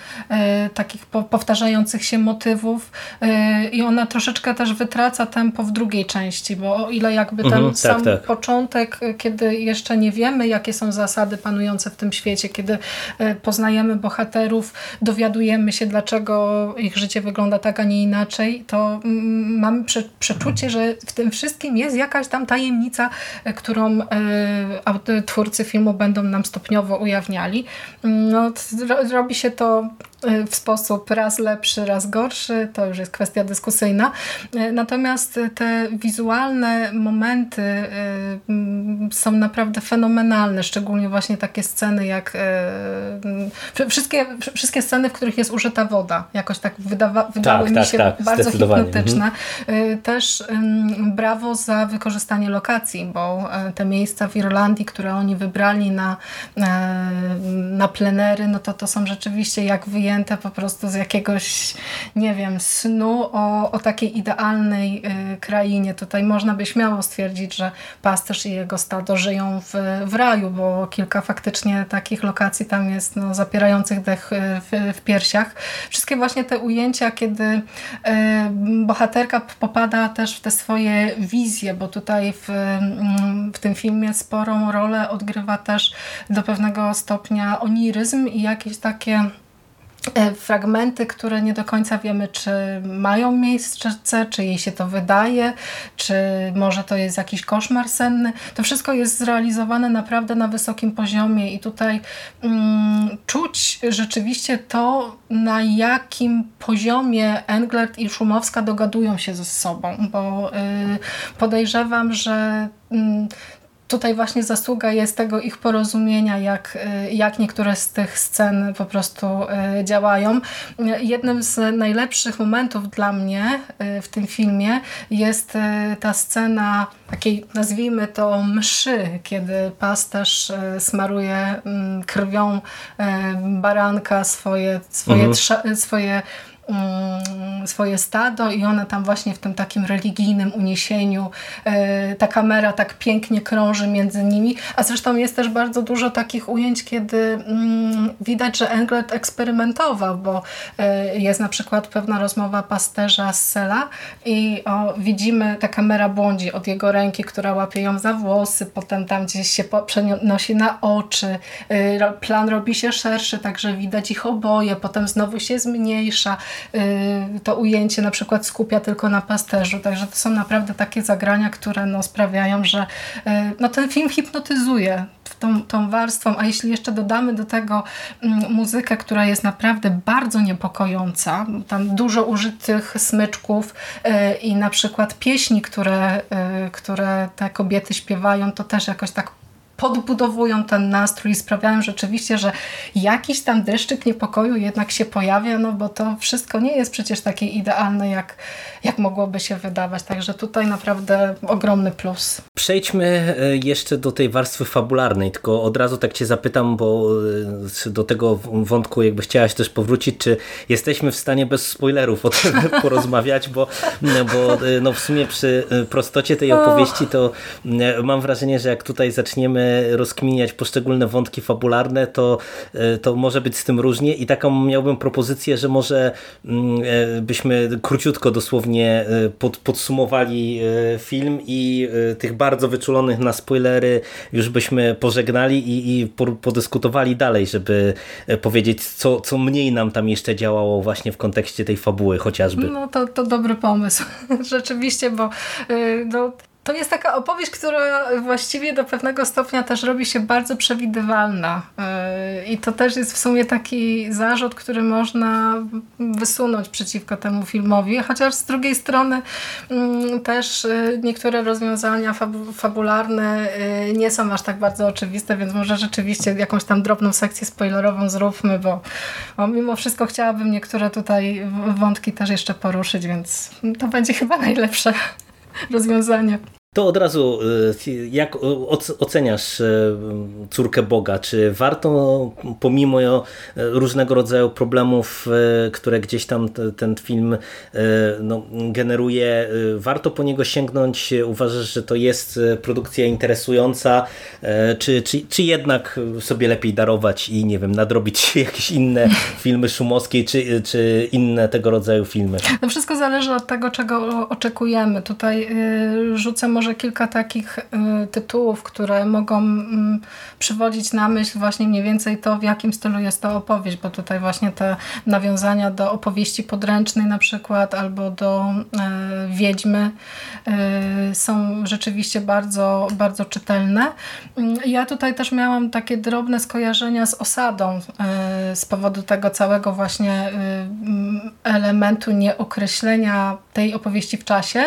y, takich powtarzających się motywów i ona troszeczkę też wytraca tempo w drugiej części, bo o ile jakby ten mhm, sam tak, tak tak. początek, kiedy jeszcze nie wiemy, jakie są zasady panujące w tym świecie, kiedy e, poznajemy bohaterów, dowiadujemy się, dlaczego ich życie wygląda tak, a nie inaczej, to mm, mamy przeczucie, że w tym wszystkim jest jakaś tam tajemnica, e, którą e, twórcy filmu będą nam stopniowo ujawniali. No, robi się to w sposób raz lepszy, raz gorszy, to już jest kwestia dyskusyjna. Natomiast te wizualne momenty są naprawdę fenomenalne, szczególnie właśnie takie sceny jak wszystkie, wszystkie sceny, w których jest użyta woda, jakoś tak wydawa, wydały tak, mi tak, się tak, bardzo hipnotyczne. Mhm. Też brawo za wykorzystanie lokacji, bo te miejsca w Irlandii, które oni wybrali na, na plenery, no to to są rzeczywiście jak wyjęte po prostu z jakiegoś, nie wiem, snu o, o takiej idealnej y, krainie. Tutaj można by śmiało stwierdzić, że pasterz i jego stado żyją w, w raju, bo kilka faktycznie takich lokacji tam jest no, zapierających dech y, w, w piersiach. Wszystkie właśnie te ujęcia, kiedy y, bohaterka popada też w te swoje wizje, bo tutaj w, mm, w tym filmie sporą rolę odgrywa też do pewnego stopnia oniryzm i jakieś takie fragmenty, które nie do końca wiemy, czy mają miejsce, czy jej się to wydaje, czy może to jest jakiś koszmar senny. To wszystko jest zrealizowane naprawdę na wysokim poziomie i tutaj mm, czuć rzeczywiście to, na jakim poziomie Englert i Szumowska dogadują się ze sobą, bo y, podejrzewam, że y, tutaj właśnie zasługa jest tego ich porozumienia, jak, y, jak niektóre z tych scen po prostu y, działają. Jednym z najlepszych momentów dla mnie y, w tym filmie jest ta scena takiej, nazwijmy to mszy, kiedy pasterz smaruje mm, krwią baranka swoje, swoje, mhm. swoje Mm, swoje stado i one tam właśnie w tym takim religijnym uniesieniu e, ta kamera tak pięknie krąży między nimi, a zresztą jest też bardzo dużo takich ujęć, kiedy mm, widać, że Englert eksperymentował, bo e, jest na przykład pewna rozmowa pasterza z Sela i o, widzimy, ta kamera błądzi od jego ręki, która łapie ją za włosy, potem tam gdzieś się przenosi na oczy, e, plan robi się szerszy, także widać ich oboje, potem znowu się zmniejsza, to ujęcie na przykład skupia tylko na pasterzu. Także to są naprawdę takie zagrania, które no, sprawiają, że y, no, ten film hipnotyzuje tą, tą warstwą, a jeśli jeszcze dodamy do tego mm, muzykę, która jest naprawdę bardzo niepokojąca, tam dużo użytych smyczków y, i na przykład pieśni, które, które te kobiety śpiewają, to też jakoś tak podbudowują ten nastrój i sprawiają rzeczywiście, że jakiś tam deszczyk niepokoju jednak się pojawia, no bo to wszystko nie jest przecież takie idealne, jak, jak mogłoby się wydawać. Także tutaj naprawdę ogromny plus. Przejdźmy e, jeszcze do tej warstwy fabularnej, tylko od razu tak Cię zapytam, bo e, do tego wątku jakby chciałaś też powrócić, czy jesteśmy w stanie bez spoilerów o tym <laughs> porozmawiać, bo, bo e, no w sumie przy prostocie tej opowieści to mam wrażenie, że jak tutaj zaczniemy rozkminiać poszczególne wątki fabularne, to, e, to może być z tym różnie i taką miałbym propozycję, że może mm, e, byśmy króciutko dosłownie e, pod, podsumowali film i tych bardzo wyczulonych na spoilery już byśmy pożegnali i, i podyskutowali dalej, żeby powiedzieć, co, co mniej nam tam jeszcze działało właśnie w kontekście tej fabuły chociażby. No to, to dobry pomysł. <laughs> Rzeczywiście, bo no, to jest taka opowieść, która właściwie do pewnego stopnia też robi się bardzo przewidywalna. Yy, I to też jest w sumie taki zarzut, który można wysunąć przeciwko temu filmowi, chociaż z drugiej strony mm, też yy, niektóre rozwiązania fabularne yy, nie są aż tak bardzo oczywiste, więc może rzeczywiście jakąś tam drobną sekcję spoilerową zróbmy, bo, bo mimo wszystko chciałabym niektóre tutaj wątki też jeszcze poruszyć, więc to będzie chyba najlepsze <laughs> rozwiązanie. To od razu, y, jak oceniasz y, córkę Boga? Czy warto pomimo y, różnego rodzaju problemów, które gdzieś tam ten film no, generuje, warto po niego sięgnąć? Uważasz, że to jest produkcja interesująca? Czy, czy, czy jednak sobie lepiej darować i nie wiem, nadrobić <laughs> jakieś inne filmy szumowskie, czy, czy inne tego rodzaju filmy? No wszystko zależy od tego, czego oczekujemy. Tutaj rzucę może kilka takich y, tytułów, które mogą mm, przywodzić na myśl właśnie mniej więcej to, w jakim stylu jest to opowieść, bo tutaj właśnie te nawiązania do opowieści podręcznej na przykład, albo do y, Wiedźmy y, są rzeczywiście bardzo, bardzo czytelne. Ja tutaj też miałam takie drobne skojarzenia z osadą z powodu tego całego właśnie elementu nieokreślenia tej opowieści w czasie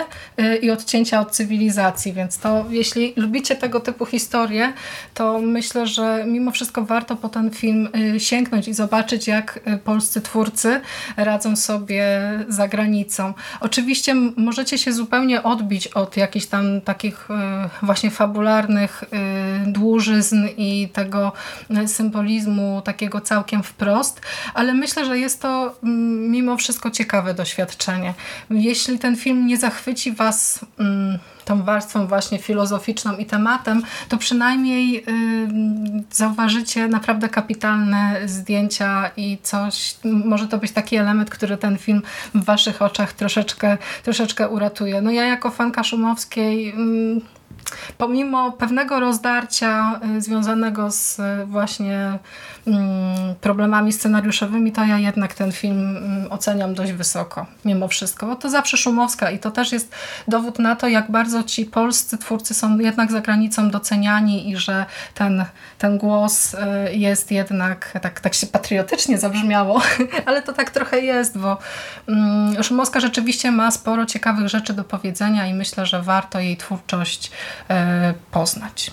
i odcięcia od cywilizacji więc to jeśli lubicie tego typu historie, to myślę, że mimo wszystko warto po ten film y, sięgnąć i zobaczyć, jak y, polscy twórcy radzą sobie za granicą. Oczywiście możecie się zupełnie odbić od jakichś tam takich y, właśnie fabularnych dłużyzn i tego symbolizmu takiego całkiem wprost, ale myślę, że jest to mimo wszystko ciekawe doświadczenie. Jeśli ten film nie zachwyci Was mm, tą warstwą właśnie filozoficzną i tematem, to przynajmniej y, zauważycie naprawdę kapitalne zdjęcia i coś, może to być taki element, który ten film w Waszych oczach troszeczkę, troszeczkę uratuje. No ja jako fanka Szumowskiej... Y, pomimo pewnego rozdarcia y, związanego z y, właśnie mm, problemami scenariuszowymi, to ja jednak ten film mm, oceniam dość wysoko, mimo wszystko, bo to zawsze Szumowska i to też jest dowód na to, jak bardzo ci polscy twórcy są jednak za granicą doceniani i że ten, ten głos y, jest jednak, tak, tak się patriotycznie zabrzmiało, <laughs> ale to tak trochę jest, bo mm, Szumowska rzeczywiście ma sporo ciekawych rzeczy do powiedzenia i myślę, że warto jej twórczość poznać.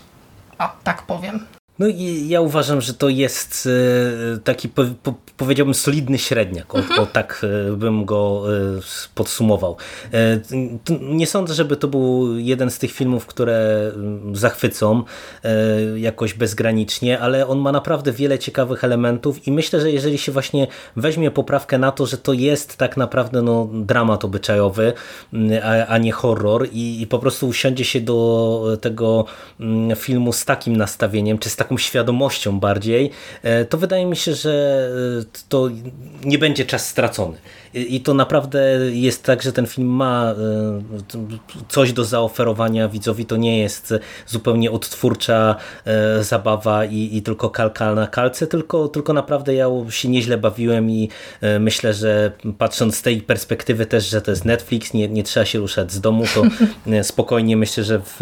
O, tak powiem. No i ja uważam, że to jest e, taki, powiedziałbym, solidny średniak. O, mhm. tak e, bym go podsumował. Nie sądzę, żeby to był jeden z tych filmów, które mm, zachwycą jakoś bezgranicznie, ale on ma naprawdę wiele ciekawych elementów i myślę, że jeżeli się właśnie weźmie poprawkę na to, że to jest tak naprawdę no, dramat obyczajowy, mm, a, nie horror i, i po prostu usiądzie się do tego mm, filmu z takim nastawieniem, czy z taką taką świadomością bardziej, e, to wydaje mi się, że e, to nie będzie czas stracony. I to naprawdę jest tak, że ten film ma e, coś do zaoferowania widzowi. To nie jest zupełnie odtwórcza zabawa i, i tylko kalka na kalce, tylko, tylko naprawdę ja się nieźle bawiłem i myślę, że patrząc z tej perspektywy też, że to jest Netflix, nie, nie trzeba się ruszać z domu, to <laughs> spokojnie myślę, że w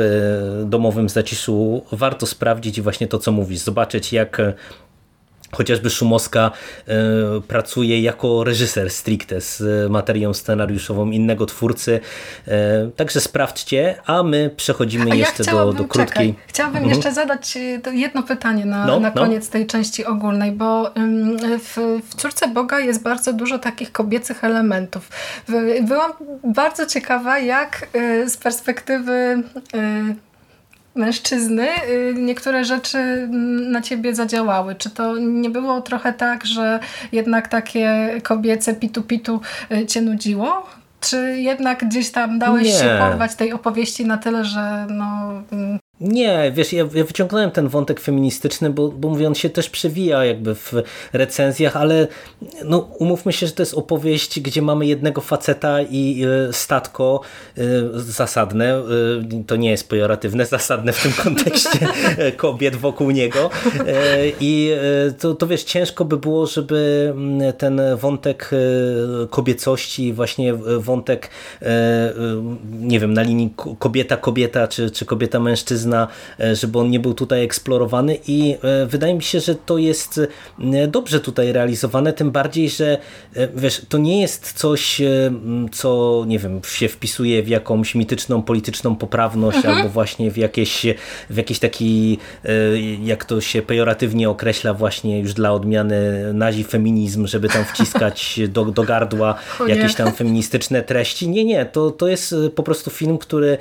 domowym zaciszu warto sprawdzić i właśnie to, co mówisz, zobaczyć jak e, chociażby Szumowska y, pracuje jako reżyser stricte z materią scenariuszową innego twórcy. Y, także sprawdźcie, a my przechodzimy a jeszcze ja do, do krótkiej. Czekaj, chciałabym mhm. jeszcze zadać jedno pytanie na, no, na no. koniec no. tej części ogólnej, bo w, w Córce Boga jest bardzo dużo takich kobiecych elementów. Byłam bardzo ciekawa, jak z perspektywy mężczyzny y, niektóre rzeczy na ciebie zadziałały? Czy to nie było trochę tak, że jednak takie kobiece pitu-pitu y, cię nudziło? Czy jednak gdzieś tam dałeś nie. się porwać tej opowieści na tyle, że no, mm, nie, wiesz, ja, ja, wyciągnąłem ten wątek feministyczny, bo, bo mówię, on się też przewija jakby w recenzjach, ale no, umówmy się, że to jest opowieść, gdzie mamy jednego faceta i y, statko y, zasadne, y, to nie jest pejoratywne, <laughs> zasadne w tym kontekście kobiet wokół niego i to, to wiesz, ciężko by było, żeby mm, ten wątek kobiecości, właśnie wątek nie wiem, na linii kobieta-kobieta, czy, czy kobieta-mężczyzna E, żeby on nie był tutaj eksplorowany i e, wydaje mi się, że to jest e, dobrze tutaj realizowane, tym bardziej, że wiesz, to nie jest coś, co nie wiem, się wpisuje w jakąś mityczną, polityczną poprawność mhm. albo właśnie w jakieś, w jakiś taki, jak to się pejoratywnie określa właśnie już dla odmiany nazi feminizm, żeby tam wciskać <laughs> do, do gardła jakieś tam feministyczne treści. Nie, nie, to, to jest po prostu film, który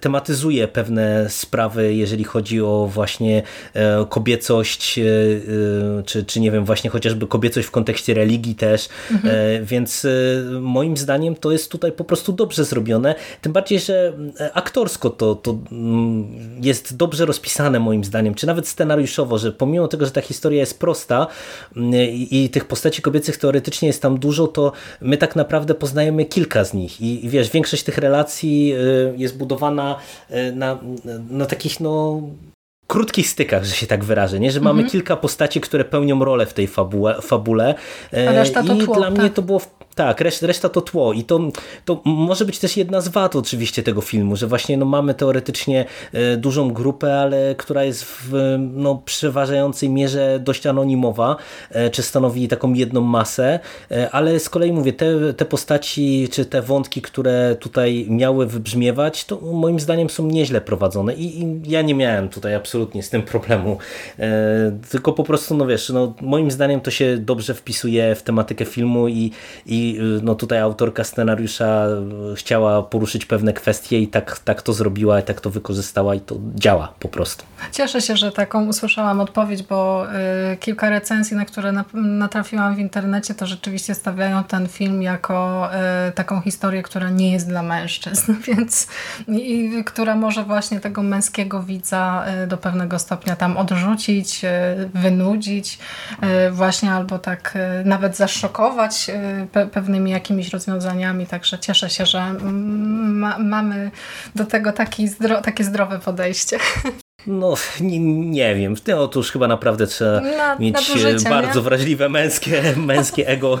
tematyzuje pewne sprawy, jeżeli chodzi o właśnie e, kobiecość, e, e, czy, czy nie wiem, właśnie chociażby kobiecość w kontekście religii też, mhm. więc moim zdaniem to jest tutaj po prostu dobrze zrobione, tym bardziej, że aktorsko to, to mm, jest dobrze rozpisane moim zdaniem, czy nawet scenariuszowo, że pomimo tego, że ta historia jest prosta mm, i, i tych postaci kobiecych teoretycznie jest tam dużo, to my tak naprawdę poznajemy kilka z nich. I wiesz, większość tych relacji jest budowana na, na takich no krótkich stykach, że się tak wyrażę, nie? że mamy mhm. kilka postaci, które pełnią rolę w tej fabule, fabule. A reszta to i tło, dla tak. mnie to było tak, reszta, reszta to tło i to, to może być też jedna z wad oczywiście tego filmu, że właśnie no, mamy teoretycznie dużą grupę, ale która jest w no, przeważającej mierze dość anonimowa, czy stanowi taką jedną masę, ale z kolei mówię, te, te postaci, czy te wątki, które tutaj miały wybrzmiewać, to moim zdaniem są nieźle prowadzone i, i ja nie miałem tutaj absolutnie z tym problemu, tylko po prostu, no wiesz, no, moim zdaniem to się dobrze wpisuje w tematykę filmu i, i no, tutaj autorka scenariusza chciała poruszyć pewne kwestie i tak, tak to zrobiła, i tak to wykorzystała i to działa po prostu. Cieszę się, że taką usłyszałam odpowiedź, bo y, kilka recenzji, na które natrafiłam w internecie, to rzeczywiście stawiają ten film jako y, taką historię, która nie jest dla mężczyzn, <laughs> więc i, która może właśnie tego męskiego widza y, do pewnego stopnia tam odrzucić, wynudzić, właśnie albo tak nawet zaszokować pewnymi jakimiś rozwiązaniami, także cieszę się, że ma mamy do tego taki zdro takie zdrowe podejście. No, nie, nie wiem. No, otóż chyba naprawdę trzeba na, mieć na bardzo nie? wrażliwe męskie, <laughs> męskie ego,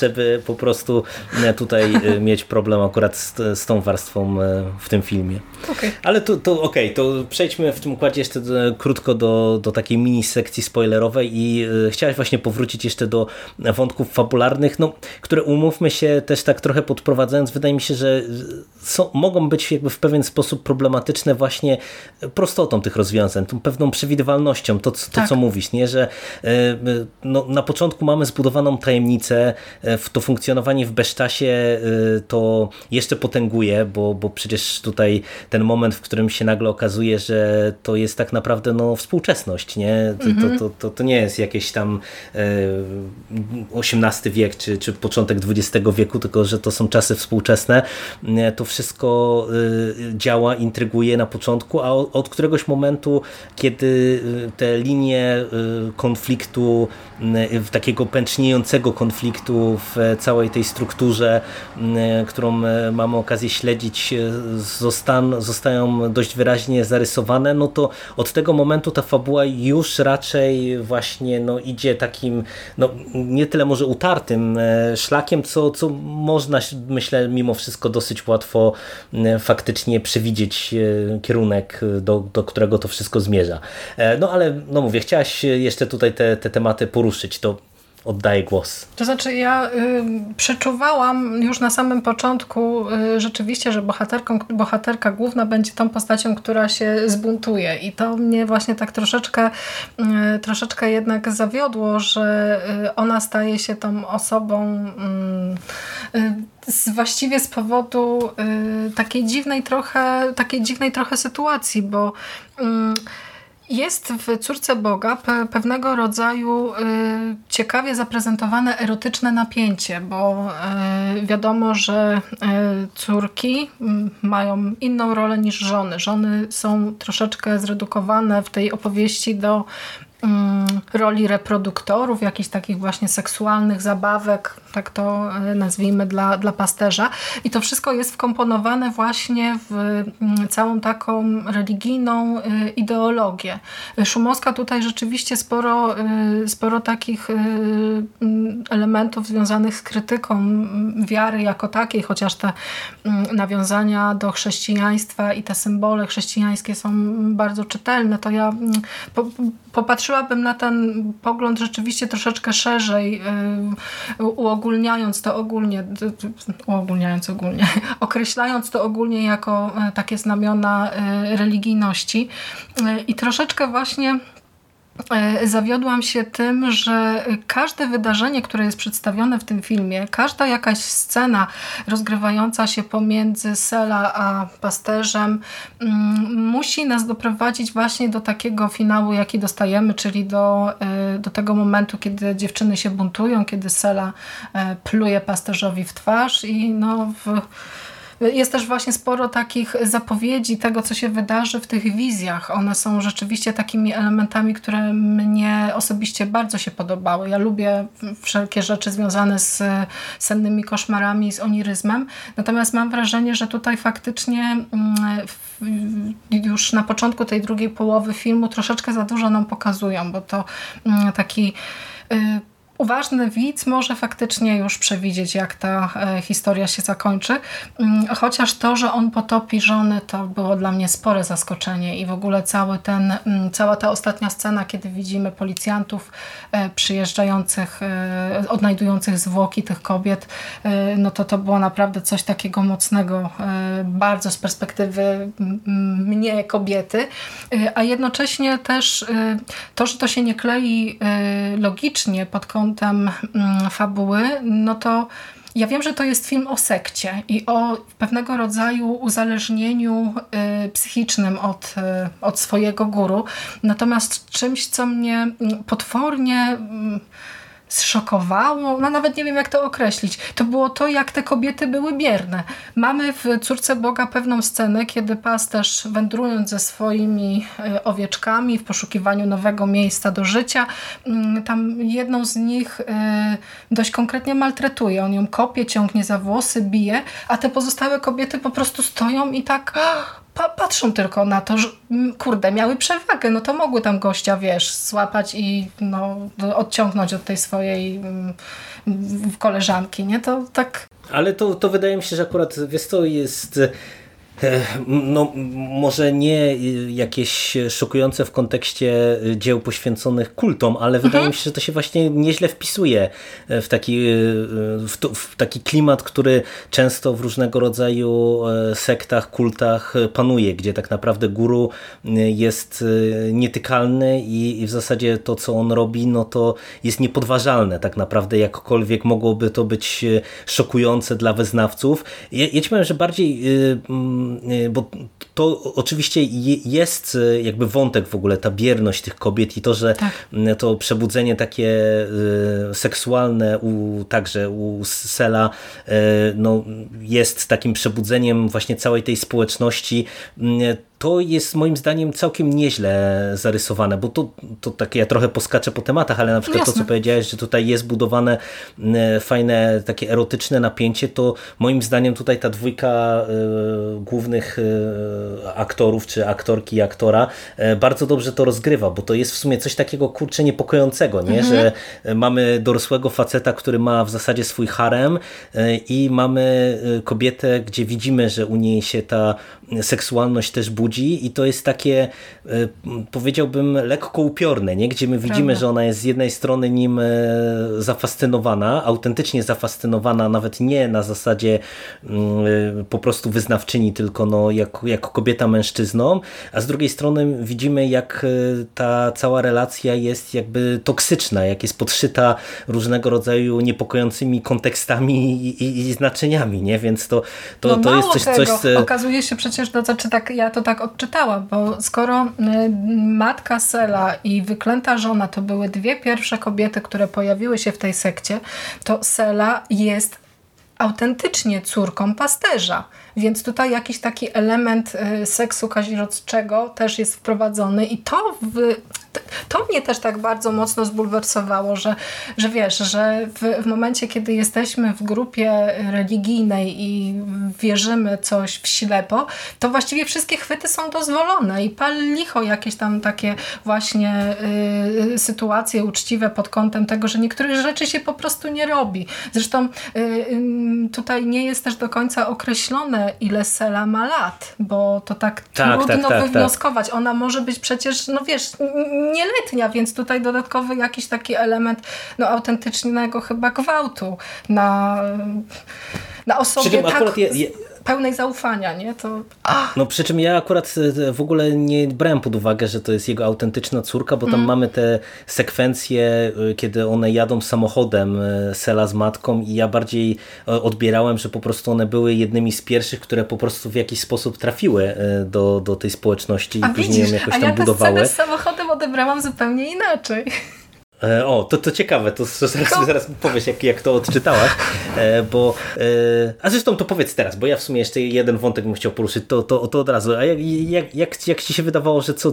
żeby po prostu e, tutaj e, mieć problem akurat z, z tą warstwą e, w tym filmie. Okay. Ale to, to okej, okay, to przejdźmy w tym układzie jeszcze do, krótko do, do takiej mini sekcji spoilerowej i chciałeś właśnie powrócić jeszcze do wątków fabularnych, no, które umówmy się też tak trochę podprowadzając, wydaje mi się, że są, mogą być jakby w pewien sposób problematyczne właśnie prostotą tych tych rozwiązań, tą pewną przewidywalnością, to, to tak. co mówisz, nie? że e, no, na początku mamy zbudowaną tajemnicę, e, to funkcjonowanie w bezczasie e, to jeszcze potęguje, bo, bo przecież tutaj ten moment, w którym się nagle okazuje, że to jest tak naprawdę no, współczesność, nie? To, mhm. to, to, to nie jest jakieś tam XVIII wiek, czy, czy początek XX wieku, tylko że to są czasy współczesne. To wszystko działa, intryguje na początku, a od któregoś momentu momentu, kiedy y, te linie y, konfliktu, y, takiego pęczniejącego konfliktu w całej tej strukturze, którą mamy okazję śledzić, zostan, zostają dość wyraźnie zarysowane, no to od tego momentu ta fabuła już raczej właśnie no, idzie takim, no, nie tyle może utartym szlakiem, co, co można, myślę, mimo wszystko dosyć łatwo faktycznie przewidzieć kierunek, do, do którego to wszystko zmierza. E, no ale, no mówię, chciałaś jeszcze tutaj te, te tematy poruszyć, to oddaję głos. To znaczy ja y, przeczuwałam już na samym początku y, rzeczywiście, że bohaterką, bohaterka główna będzie tą postacią, która się zbuntuje i to mnie właśnie tak troszeczkę y, troszeczkę jednak zawiodło, że y, ona staje się tą osobą y, y, z, właściwie z powodu takiej dziwnej trochę takiej dziwnej trochę sytuacji, bo jest w Córce Boga pewnego rodzaju y, ciekawie zaprezentowane erotyczne napięcie, bo y, wiadomo, że y, córki mają inną rolę niż żony. Żony są troszeczkę zredukowane w tej opowieści do Mm, roli reproduktorów, jakichś takich właśnie seksualnych zabawek, tak to e, nazwijmy, dla, dla pasterza. I to wszystko jest wkomponowane właśnie w mm, całą taką religijną e, ideologię. Szumowska tutaj rzeczywiście sporo, e, sporo takich mm, elementów związanych z krytyką wiary jako takiej, chociaż te nawiązania do chrześcijaństwa i te symbole chrześcijańskie są bardzo czytelne, to ja popatrzyłabym na ten pogląd rzeczywiście troszeczkę szerzej, y, uogólniając to ogólnie, uogólniając ogólnie, <laughs> określając to ogólnie jako e, takie znamiona religijności. I troszeczkę właśnie zawiodłam się tym, że każde wydarzenie, które jest przedstawione w tym filmie, każda jakaś scena rozgrywająca się pomiędzy Sela a pasterzem mm, musi nas doprowadzić właśnie do takiego finału, jaki dostajemy, czyli do, e, do tego momentu, kiedy dziewczyny się buntują, kiedy Sela e, pluje pasterzowi w twarz i no w jest też właśnie sporo takich zapowiedzi tego, co się wydarzy w tych wizjach. One są rzeczywiście takimi elementami, które mnie osobiście bardzo się podobały. Ja lubię wszelkie rzeczy związane z sennymi koszmarami, z oniryzmem. Natomiast mam wrażenie, że tutaj faktycznie mm, już na początku tej drugiej połowy filmu troszeczkę za dużo nam pokazują, bo to mm, taki y, uważny widz może faktycznie już przewidzieć, jak ta e, historia się zakończy. Mm, chociaż to, że on potopi żony, to było dla mnie spore zaskoczenie i w ogóle cały ten, mm, cała ta ostatnia scena, kiedy widzimy policjantów e, przyjeżdżających, e, odnajdujących zwłoki tych kobiet, no to to było naprawdę coś takiego mocnego, bardzo z perspektywy mnie, kobiety, a jednocześnie też to, że to się nie klei logicznie pod kątem mm, fabuły, no to ja wiem, że to jest film o sekcie i o pewnego rodzaju uzależnieniu y, psychicznym od, y, od swojego guru. Natomiast czymś, co mnie mm, potwornie mm, zszokowało, no nawet nie wiem jak to określić, to było to, jak te kobiety były bierne. Mamy w Córce Boga pewną scenę, kiedy pasterz wędrując ze swoimi e, owieczkami w poszukiwaniu nowego miejsca do życia, mm, tam jedną z nich e, dość konkretnie maltretuje. On ją kopie, ciągnie za włosy, bije, a te pozostałe kobiety po prostu stoją i tak pa patrzą tylko na to, że mm, kurde, miały przewagę, no to mogły tam gościa, wiesz, złapać i no, odciągnąć od tej swojej mm, koleżanki, nie? To tak... Ale to, to wydaje mi się, że akurat, wiesz to jest no, może nie jakieś szokujące w kontekście dzieł poświęconych kultom, ale mhm. wydaje mi się, że to się właśnie nieźle wpisuje w taki, w, to, w taki klimat, który często w różnego rodzaju e, sektach, kultach panuje, gdzie tak naprawdę guru jest e, nietykalny i, i w zasadzie to, co on robi, no to jest niepodważalne tak naprawdę, jakkolwiek mogłoby to być e, szokujące dla wyznawców. Ja, ja ci powiem, że bardziej bo to oczywiście jest y, jakby wątek w ogóle, ta bierność tych kobiet i to, że tak. Y, to przebudzenie takie seksualne u, także u Sela no, jest takim przebudzeniem właśnie całej tej społeczności to jest moim zdaniem całkiem nieźle zarysowane, bo to, to tak ja trochę poskaczę po tematach, ale na przykład Jasne. to, co powiedziałeś, że tutaj jest budowane fajne, takie erotyczne napięcie, to moim zdaniem tutaj ta dwójka y, głównych y, aktorów, czy aktorki i aktora y, bardzo dobrze to rozgrywa, bo to jest w sumie coś takiego kurczę niepokojącego, nie? Mhm. że mamy dorosłego faceta, który ma w zasadzie swój harem i mamy kobietę, gdzie widzimy, że u niej się ta seksualność też budzi i to jest takie, e, powiedziałbym, lekko upiorne, nie? gdzie my widzimy, Prawda. że ona jest z jednej strony nim e, zafascynowana, autentycznie zafascynowana, nawet nie na zasadzie mm, e, po prostu wyznawczyni, tylko no, jak, jak kobieta mężczyzną, a z drugiej strony widzimy, jak ta cała relacja jest jakby toksyczna, jak jest podszyta różnego rodzaju niepokojącymi kontekstami i, i, i znaczeniami, nie? więc to, to, no to jest coś, tego. coś... Okazuje się przecież przecież to znaczy tak, ja to tak odczytałam, bo skoro y, matka Sela i wyklęta żona to były dwie pierwsze kobiety, które pojawiły się w tej sekcie, to Sela jest autentycznie córką pasterza. Więc tutaj jakiś taki element y, seksu kazirodzczego też jest wprowadzony i to, w, to mnie też tak bardzo mocno zbulwersowało, że, że wiesz, że w, w momencie, kiedy jesteśmy w grupie religijnej i wierzymy coś w ślepo, to właściwie wszystkie chwyty są dozwolone i pal licho jakieś tam takie właśnie y, sytuacje uczciwe pod kątem tego, że niektórych rzeczy się po prostu nie robi. Zresztą y, y, tutaj nie jest też do końca określone ile Sela ma lat, bo to tak, tak trudno tak, tak, wywnioskować. Tak. Ona może być przecież, no wiesz, nieletnia, więc tutaj dodatkowy jakiś taki element no autentycznego chyba gwałtu na, na osobie tak... Je, je pełnej zaufania, nie? To... No przy czym ja akurat e, w ogóle nie brałem pod uwagę, że to jest jego autentyczna córka, bo tam mm. mamy te sekwencje, e, kiedy one jadą samochodem e, Sela z matką i ja bardziej odbierałem, że po prostu one były jednymi z pierwszych, które po prostu w jakiś sposób trafiły do, do tej społeczności i później ją jakoś tam a ja budowały. A z samochodem odebrałam zupełnie inaczej. E, o, to, to ciekawe, to zaraz, zaraz powiesz, jak, jak to odczytałaś, e, bo, e, a zresztą to powiedz teraz, bo ja w sumie jeszcze jeden wątek bym chciał poruszyć, to, to, to od razu, a jak, jak, jak, jak ci się wydawało, że co,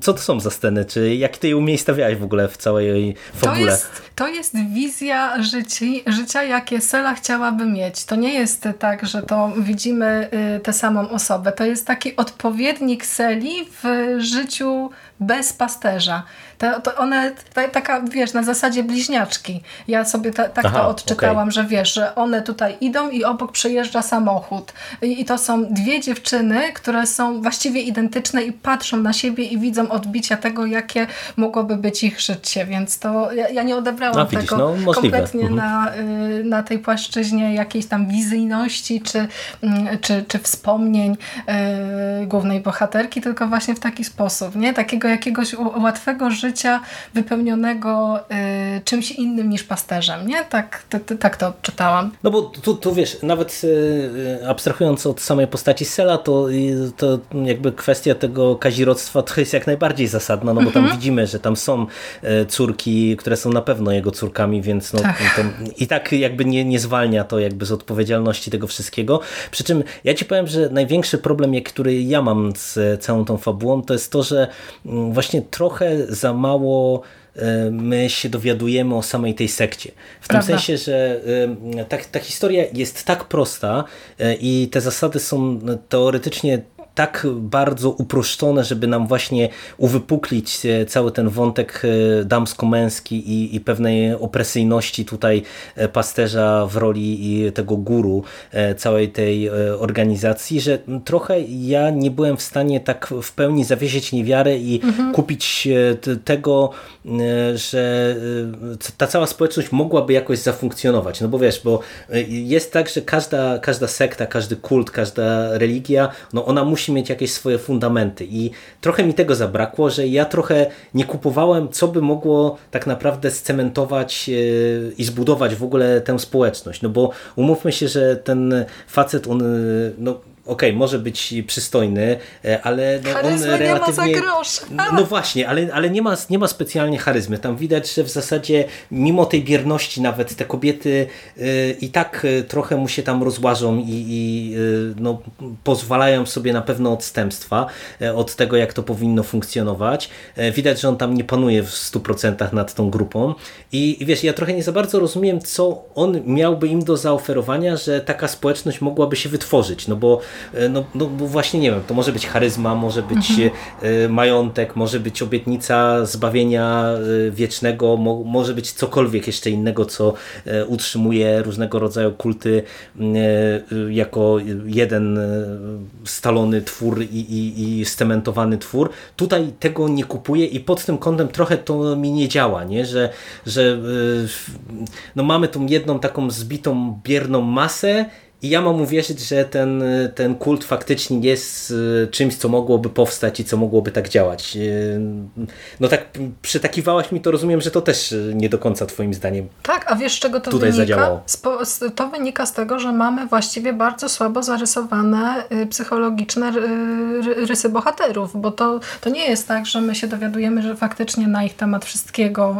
co to są za sceny, czy jak ty je umiejscowiałeś w ogóle w całej jej fabule? To jest, to jest wizja życi, życia, jakie Sela chciałaby mieć. To nie jest tak, że to widzimy y, tę samą osobę, to jest taki odpowiednik Seli w życiu bez pasterza. To, to one, ta, taka wiesz, na zasadzie bliźniaczki. Ja sobie ta, tak Aha, to odczytałam, okay. że wiesz, że one tutaj idą i obok przejeżdża samochód. I, I, to są dwie dziewczyny, które są właściwie identyczne i patrzą na siebie i widzą odbicia tego, jakie mogłoby być ich życie, więc to ja, ja nie odebrałam widzisz, tego no, kompletnie mhm. na, y, na tej płaszczyźnie jakiejś tam wizyjności czy, mm, czy, czy wspomnień y, głównej bohaterki, tylko właśnie w taki sposób, nie? Takiego jakiegoś łatwego życia wypełnionego y, czymś innym niż pasterzem, nie? Tak, tak to odczytałam. No bo tu, tu wiesz, nawet abstrahując od samej postaci Sela, to, to jakby kwestia tego kazirodztwa to jest jak najbardziej zasadna, no bo tam mhm. widzimy, że tam są córki, które są na pewno jego córkami, więc no, tak. to, i tak jakby nie, nie zwalnia to jakby z odpowiedzialności tego wszystkiego. Przy czym ja ci powiem, że największy problem, który ja mam z całą tą fabułą, to jest to, że mm, właśnie trochę za mało e, my się dowiadujemy o samej tej sekcie. W Prawda. tym sensie, że ta, ta historia jest tak prosta e, i te zasady są teoretycznie tak bardzo uproszczone, żeby nam właśnie uwypuklić e, cały ten wątek e, damsko-męski i, i pewnej opresyjności tutaj e, pasterza w roli tego guru całej tej organizacji, że trochę ja nie byłem w stanie tak w pełni zawiesić niewiarę i mhm. kupić tego, że ta cała społeczność mogłaby jakoś zafunkcjonować. No bo wiesz, bo jest tak, że każda, każda sekta, każdy kult, każda religia, no ona musi musi mieć jakieś swoje fundamenty. I trochę mi tego zabrakło, że ja trochę nie kupowałem, co by mogło tak naprawdę scementować e, i zbudować w ogóle tę społeczność, no bo umówmy się, że ten facet, on no, okej, okay, może być przystojny, e, ale no on relatywnie... nie ma za grosz. No właśnie, ale, ale nie, ma, nie ma specjalnie charyzmy. Tam widać, że w zasadzie mimo tej bierności nawet te kobiety e, i tak e, trochę mu się tam rozłażą i, i no, pozwalają sobie na pewne odstępstwa od tego, jak to powinno funkcjonować. Widać, że on tam nie panuje w 100% nad tą grupą i wiesz, ja trochę nie za bardzo rozumiem, co on miałby im do zaoferowania, że taka społeczność mogłaby się wytworzyć, no bo no, no bo właśnie nie wiem, to może być charyzma, może być mhm. E, majątek, może być obietnica zbawienia e, wiecznego, mo, może być cokolwiek jeszcze innego, co utrzymuje różnego rodzaju kulty jako jeden stalony twór i, i, i stementowany twór. Tutaj tego nie kupuję i pod tym kątem trochę to mi nie działa, nie? Że, że no mamy tą jedną taką zbitą, bierną masę i ja mam uwierzyć, że ten, ten kult faktycznie jest e, czymś, co mogłoby powstać i co mogłoby tak działać. E, no tak przytakiwałaś mi to, rozumiem, że to też nie do końca twoim zdaniem Tak, a wiesz z czego to tutaj wynika? Zadziałało. To wynika z tego, że mamy właściwie bardzo słabo zarysowane y, psychologiczne rysy bohaterów, bo to, to nie jest tak, że my się dowiadujemy, że faktycznie na ich temat wszystkiego,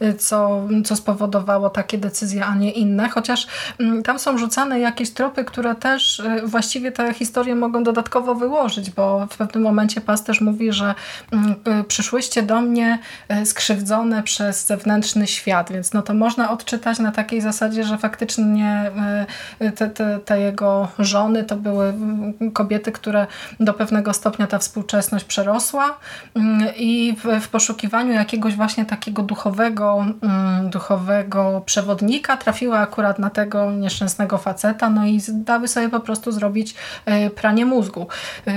y, y, co, co spowodowało takie decyzje, a nie inne, chociaż mm, tam są rzucane jakieś tropy, które też y, właściwie te historie mogą dodatkowo wyłożyć, bo w pewnym momencie pasterz mówi, że mm, y, przyszłyście do mnie y, skrzywdzone przez zewnętrzny świat, więc no to można odczytać na takiej zasadzie, że faktycznie te, te, te jego żony to były mm, kobiety, które do pewnego stopnia ta współczesność przerosła mm, i w, w poszukiwaniu jakiegoś właśnie takiego duchowego, duchowego przewodnika trafiła akurat na tego nieszczęsnego faceta, faceta, no i dały sobie po prostu zrobić e, pranie mózgu. E,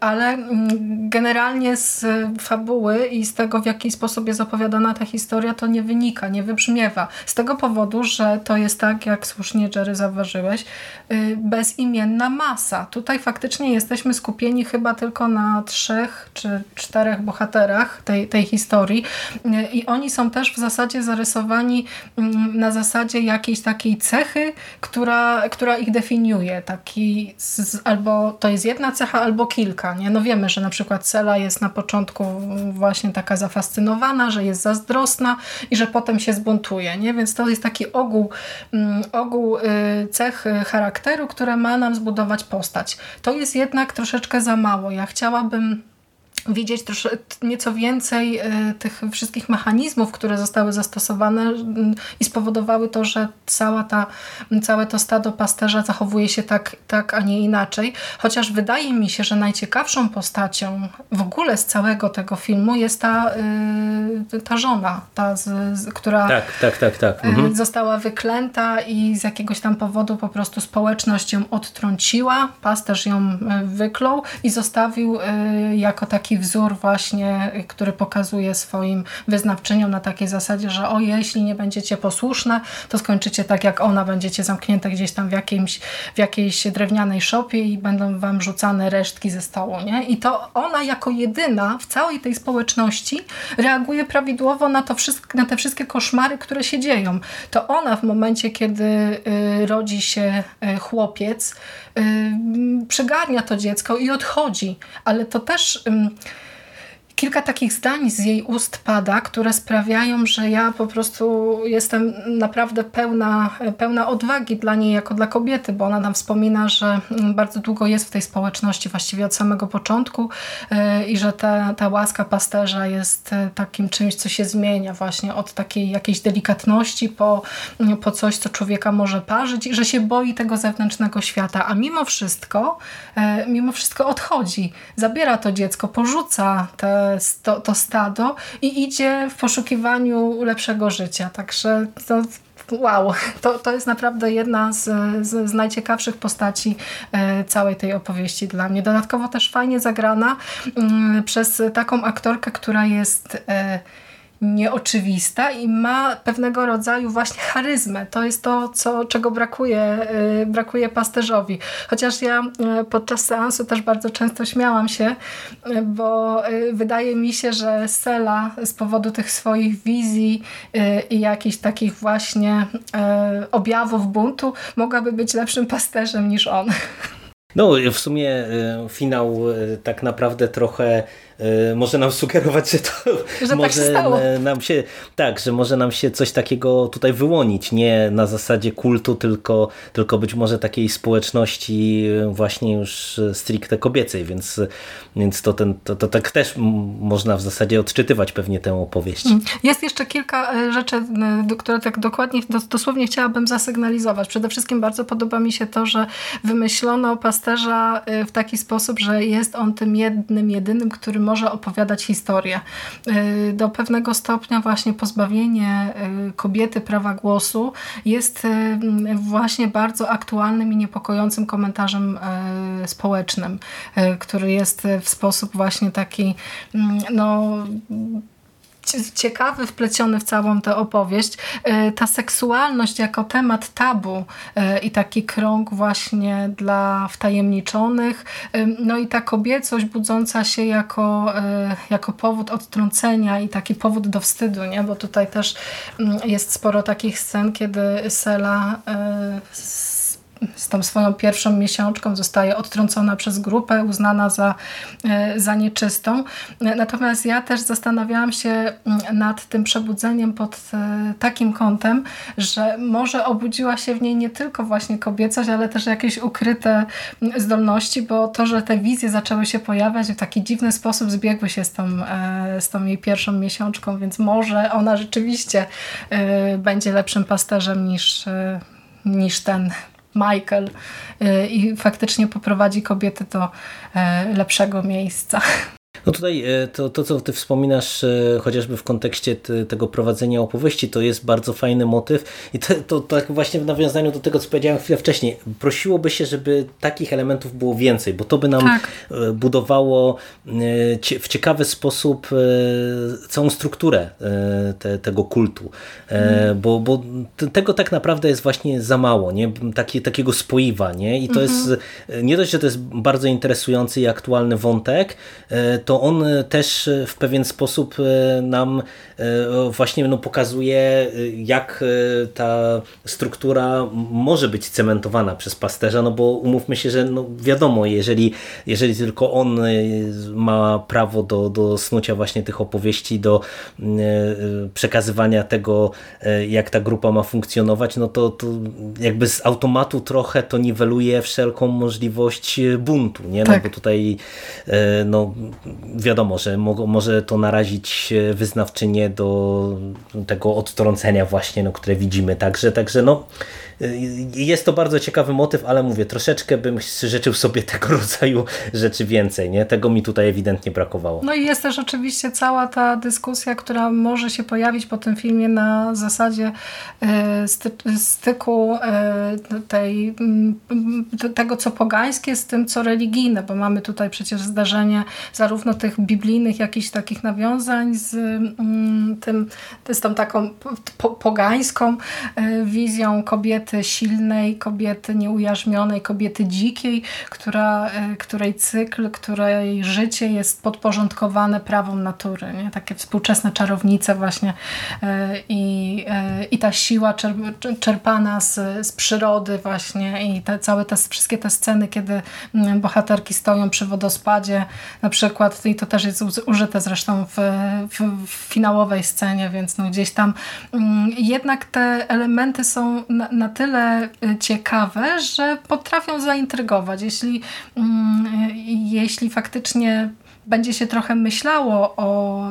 ale mm, generalnie z fabuły i z tego, w jaki sposób jest opowiadana ta historia, to nie wynika, nie wybrzmiewa. Z tego powodu, że to jest tak, jak słusznie Jerry zauważyłeś, e, bezimienna masa. Tutaj faktycznie jesteśmy skupieni chyba tylko na trzech czy czterech bohaterach tej, tej historii i oni są też w zasadzie zarysowani mm, na zasadzie jakiejś takiej cechy, która która, ich definiuje. Taki z, albo to jest jedna cecha, albo kilka. Nie? No wiemy, że na przykład Cela jest na początku właśnie taka zafascynowana, że jest zazdrosna i że potem się zbuntuje. Nie? Więc to jest taki ogół, mm, ogół y, cech charakteru, które ma nam zbudować postać. To jest jednak troszeczkę za mało. Ja chciałabym widzieć trosze, nieco więcej y, tych wszystkich mechanizmów, które zostały zastosowane y, i spowodowały to, że cała ta, całe to stado pasterza zachowuje się tak, tak, a nie inaczej. Chociaż wydaje mi się, że najciekawszą postacią w ogóle z całego tego filmu jest ta, y, ta żona, ta, z, z, która tak, tak, tak, tak. Mhm. została wyklęta i z jakiegoś tam powodu po prostu społeczność ją odtrąciła, pasterz ją wyklął i zostawił jako taki wzór właśnie, który pokazuje swoim wyznawczyniom na takiej zasadzie, że o, jeśli nie będziecie posłuszne, to skończycie tak jak ona, będziecie zamknięte gdzieś tam w, jakimś, w jakiejś drewnianej szopie i będą wam rzucane resztki ze stołu. Nie? I to ona jako jedyna w całej tej społeczności reaguje prawidłowo na, to wszystko, na te wszystkie koszmary, które się dzieją. To ona w momencie, kiedy y, rodzi się y, chłopiec, y, przygarnia to dziecko i odchodzi. Ale to też kilka takich zdań z jej ust pada, które sprawiają, że ja po prostu jestem naprawdę pełna, pełna odwagi dla niej jako dla kobiety, bo ona nam wspomina, że bardzo długo jest w tej społeczności, właściwie od samego początku e, i że ta, ta łaska pasterza jest e, takim czymś, co się zmienia właśnie od takiej jakiejś delikatności po, po coś, co człowieka może parzyć i że się boi tego zewnętrznego świata, a mimo wszystko, e, mimo wszystko odchodzi, zabiera to dziecko, porzuca te to, to stado i idzie w poszukiwaniu lepszego życia. Także to, wow, to, to jest naprawdę jedna z, z, z najciekawszych postaci e, całej tej opowieści dla mnie. Dodatkowo też fajnie zagrana mm, przez taką aktorkę, która jest e, nieoczywista i ma pewnego rodzaju właśnie charyzmę. To jest to, co, czego brakuje, yy, brakuje pasterzowi. Chociaż ja yy, podczas seansu też bardzo często śmiałam się, yy, bo y, wydaje mi się, że Sela z powodu tych swoich wizji y, i jakichś takich właśnie y, objawów buntu mogłaby być lepszym pasterzem niż on. No, w sumie finał tak naprawdę trochę może nam sugerować, że to że może tak nam się tak, że może nam się coś takiego tutaj wyłonić, nie na zasadzie kultu, tylko, tylko być może takiej społeczności właśnie już stricte kobiecej, więc, więc to, ten, to, to tak też można w zasadzie odczytywać pewnie tę opowieść. Mm. Jest jeszcze kilka e, rzeczy, które tak dokładnie, dosłownie chciałabym zasygnalizować. Przede wszystkim bardzo podoba mi się to, że wymyślono pasterza e, w taki sposób, że jest on tym jednym, jedynym, który może opowiadać historię. Y, do pewnego stopnia właśnie pozbawienie y, kobiety prawa głosu jest y, właśnie bardzo aktualnym i niepokojącym komentarzem społecznym, który jest w sposób właśnie taki mm, no ciekawy, wpleciony w całą tę opowieść. E, ta seksualność jako temat tabu e, i taki krąg właśnie dla wtajemniczonych, e, no i ta kobiecość budząca się jako, jako powód odtrącenia i taki powód do wstydu, nie? bo tutaj też mm, jest sporo takich scen, kiedy Sela z tą swoją pierwszą miesiączką zostaje odtrącona przez grupę, uznana za, e, za nieczystą. Natomiast ja też zastanawiałam się mm, nad tym przebudzeniem pod e, takim kątem, że może obudziła się w niej nie tylko właśnie kobiecość, ale też jakieś ukryte mm, zdolności, bo to, że te wizje zaczęły się pojawiać w taki dziwny sposób zbiegły się z tą, e, z tą jej pierwszą miesiączką, więc może ona rzeczywiście będzie lepszym pasterzem niż, niż ten Michael y, i faktycznie poprowadzi kobiety do e, lepszego miejsca. <laughs> No tutaj e, to, to, co ty wspominasz e, chociażby w kontekście tego prowadzenia opowieści, to jest bardzo fajny motyw i to, to, tak właśnie w nawiązaniu do tego, co powiedziałem chwilę wcześniej, prosiłoby się, żeby takich elementów było więcej, bo to by nam tak. E, budowało w ciekawy sposób całą strukturę te, tego kultu, mm. bo, bo tego tak naprawdę jest właśnie za mało, nie? Taki, takiego spoiwa, nie? i to mm -hmm. jest nie dość, że to jest bardzo interesujący i aktualny wątek, to on e, też e, w pewien sposób e, nam właśnie no, pokazuje, jak ta struktura może być cementowana przez pasterza, no bo umówmy się, że no wiadomo, jeżeli, jeżeli tylko on ma prawo do, do snucia właśnie tych opowieści, do przekazywania tego, jak ta grupa ma funkcjonować, no to, to jakby z automatu trochę to niweluje wszelką możliwość buntu, nie? No tak. bo tutaj no, wiadomo, że mo może to narazić wyznawczynię do tego odtrącenia właśnie, no, które widzimy. Także, także no, jest to bardzo ciekawy motyw, ale mówię, troszeczkę bym życzył sobie tego <laughs> rodzaju rzeczy więcej. Nie? Tego mi tutaj ewidentnie brakowało. No i jest też oczywiście cała ta dyskusja, która może się pojawić po tym filmie na zasadzie sty styku e, tej, tego, co pogańskie z tym, co religijne, bo mamy tutaj przecież zdarzenie zarówno tych biblijnych jakichś takich nawiązań z tym, z tą taką po, pogańską wizją kobiety kobiety silnej, kobiety nieujarzmionej, kobiety dzikiej, która, e, której cykl, której życie jest podporządkowane prawom natury. Nie? Takie współczesne czarownice właśnie e, i, e, i ta siła czerpana z, z przyrody właśnie i te całe te wszystkie te sceny, kiedy mm, bohaterki stoją przy wodospadzie na przykład i to też jest użyte zresztą w, w, w finałowej scenie, więc no gdzieś tam mm, jednak te elementy są na, na tyle y, ciekawe, że potrafią zaintrygować. Jeśli, mm, jeśli faktycznie będzie się trochę myślało o,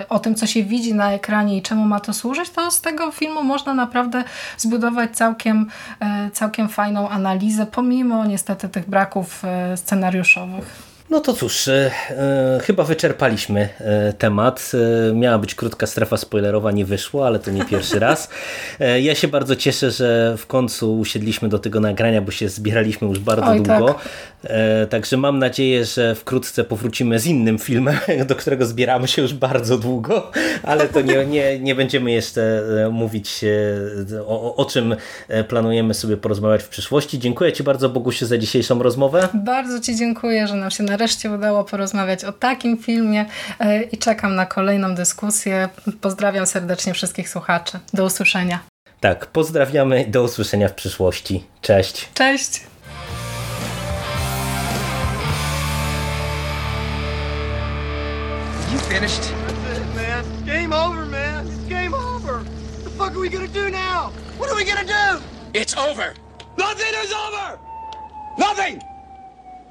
y, o tym, co się widzi na ekranie i czemu ma to służyć, to z tego filmu można naprawdę zbudować całkiem, y, całkiem fajną analizę, pomimo niestety tych braków scenariuszowych. No to cóż, e, e, chyba wyczerpaliśmy e, temat. E, miała być krótka strefa spoilerowa, nie wyszło, ale to nie pierwszy <laughs> raz. E, ja się bardzo cieszę, że w końcu usiedliśmy do tego nagrania, bo się zbieraliśmy już bardzo Oj, długo. Tak. E, także mam nadzieję, że wkrótce powrócimy z innym filmem, <laughs> do którego zbieramy się już bardzo długo, ale to nie, nie, nie będziemy jeszcze mówić o, o czym planujemy sobie porozmawiać w przyszłości. Dziękuję Ci bardzo Bogusiu za dzisiejszą rozmowę. Bardzo Ci dziękuję, że nam się na nareszcie udało porozmawiać o takim filmie e, i czekam na kolejną dyskusję. Pozdrawiam serdecznie wszystkich słuchaczy. Do usłyszenia. Tak, pozdrawiamy. Do usłyszenia w przyszłości. Cześć. Cześć. You finished? That's it, man. Game over, man. It's game over. What the fuck are we gonna do now? What are we gonna do? It's over. Nothing is over. Nothing.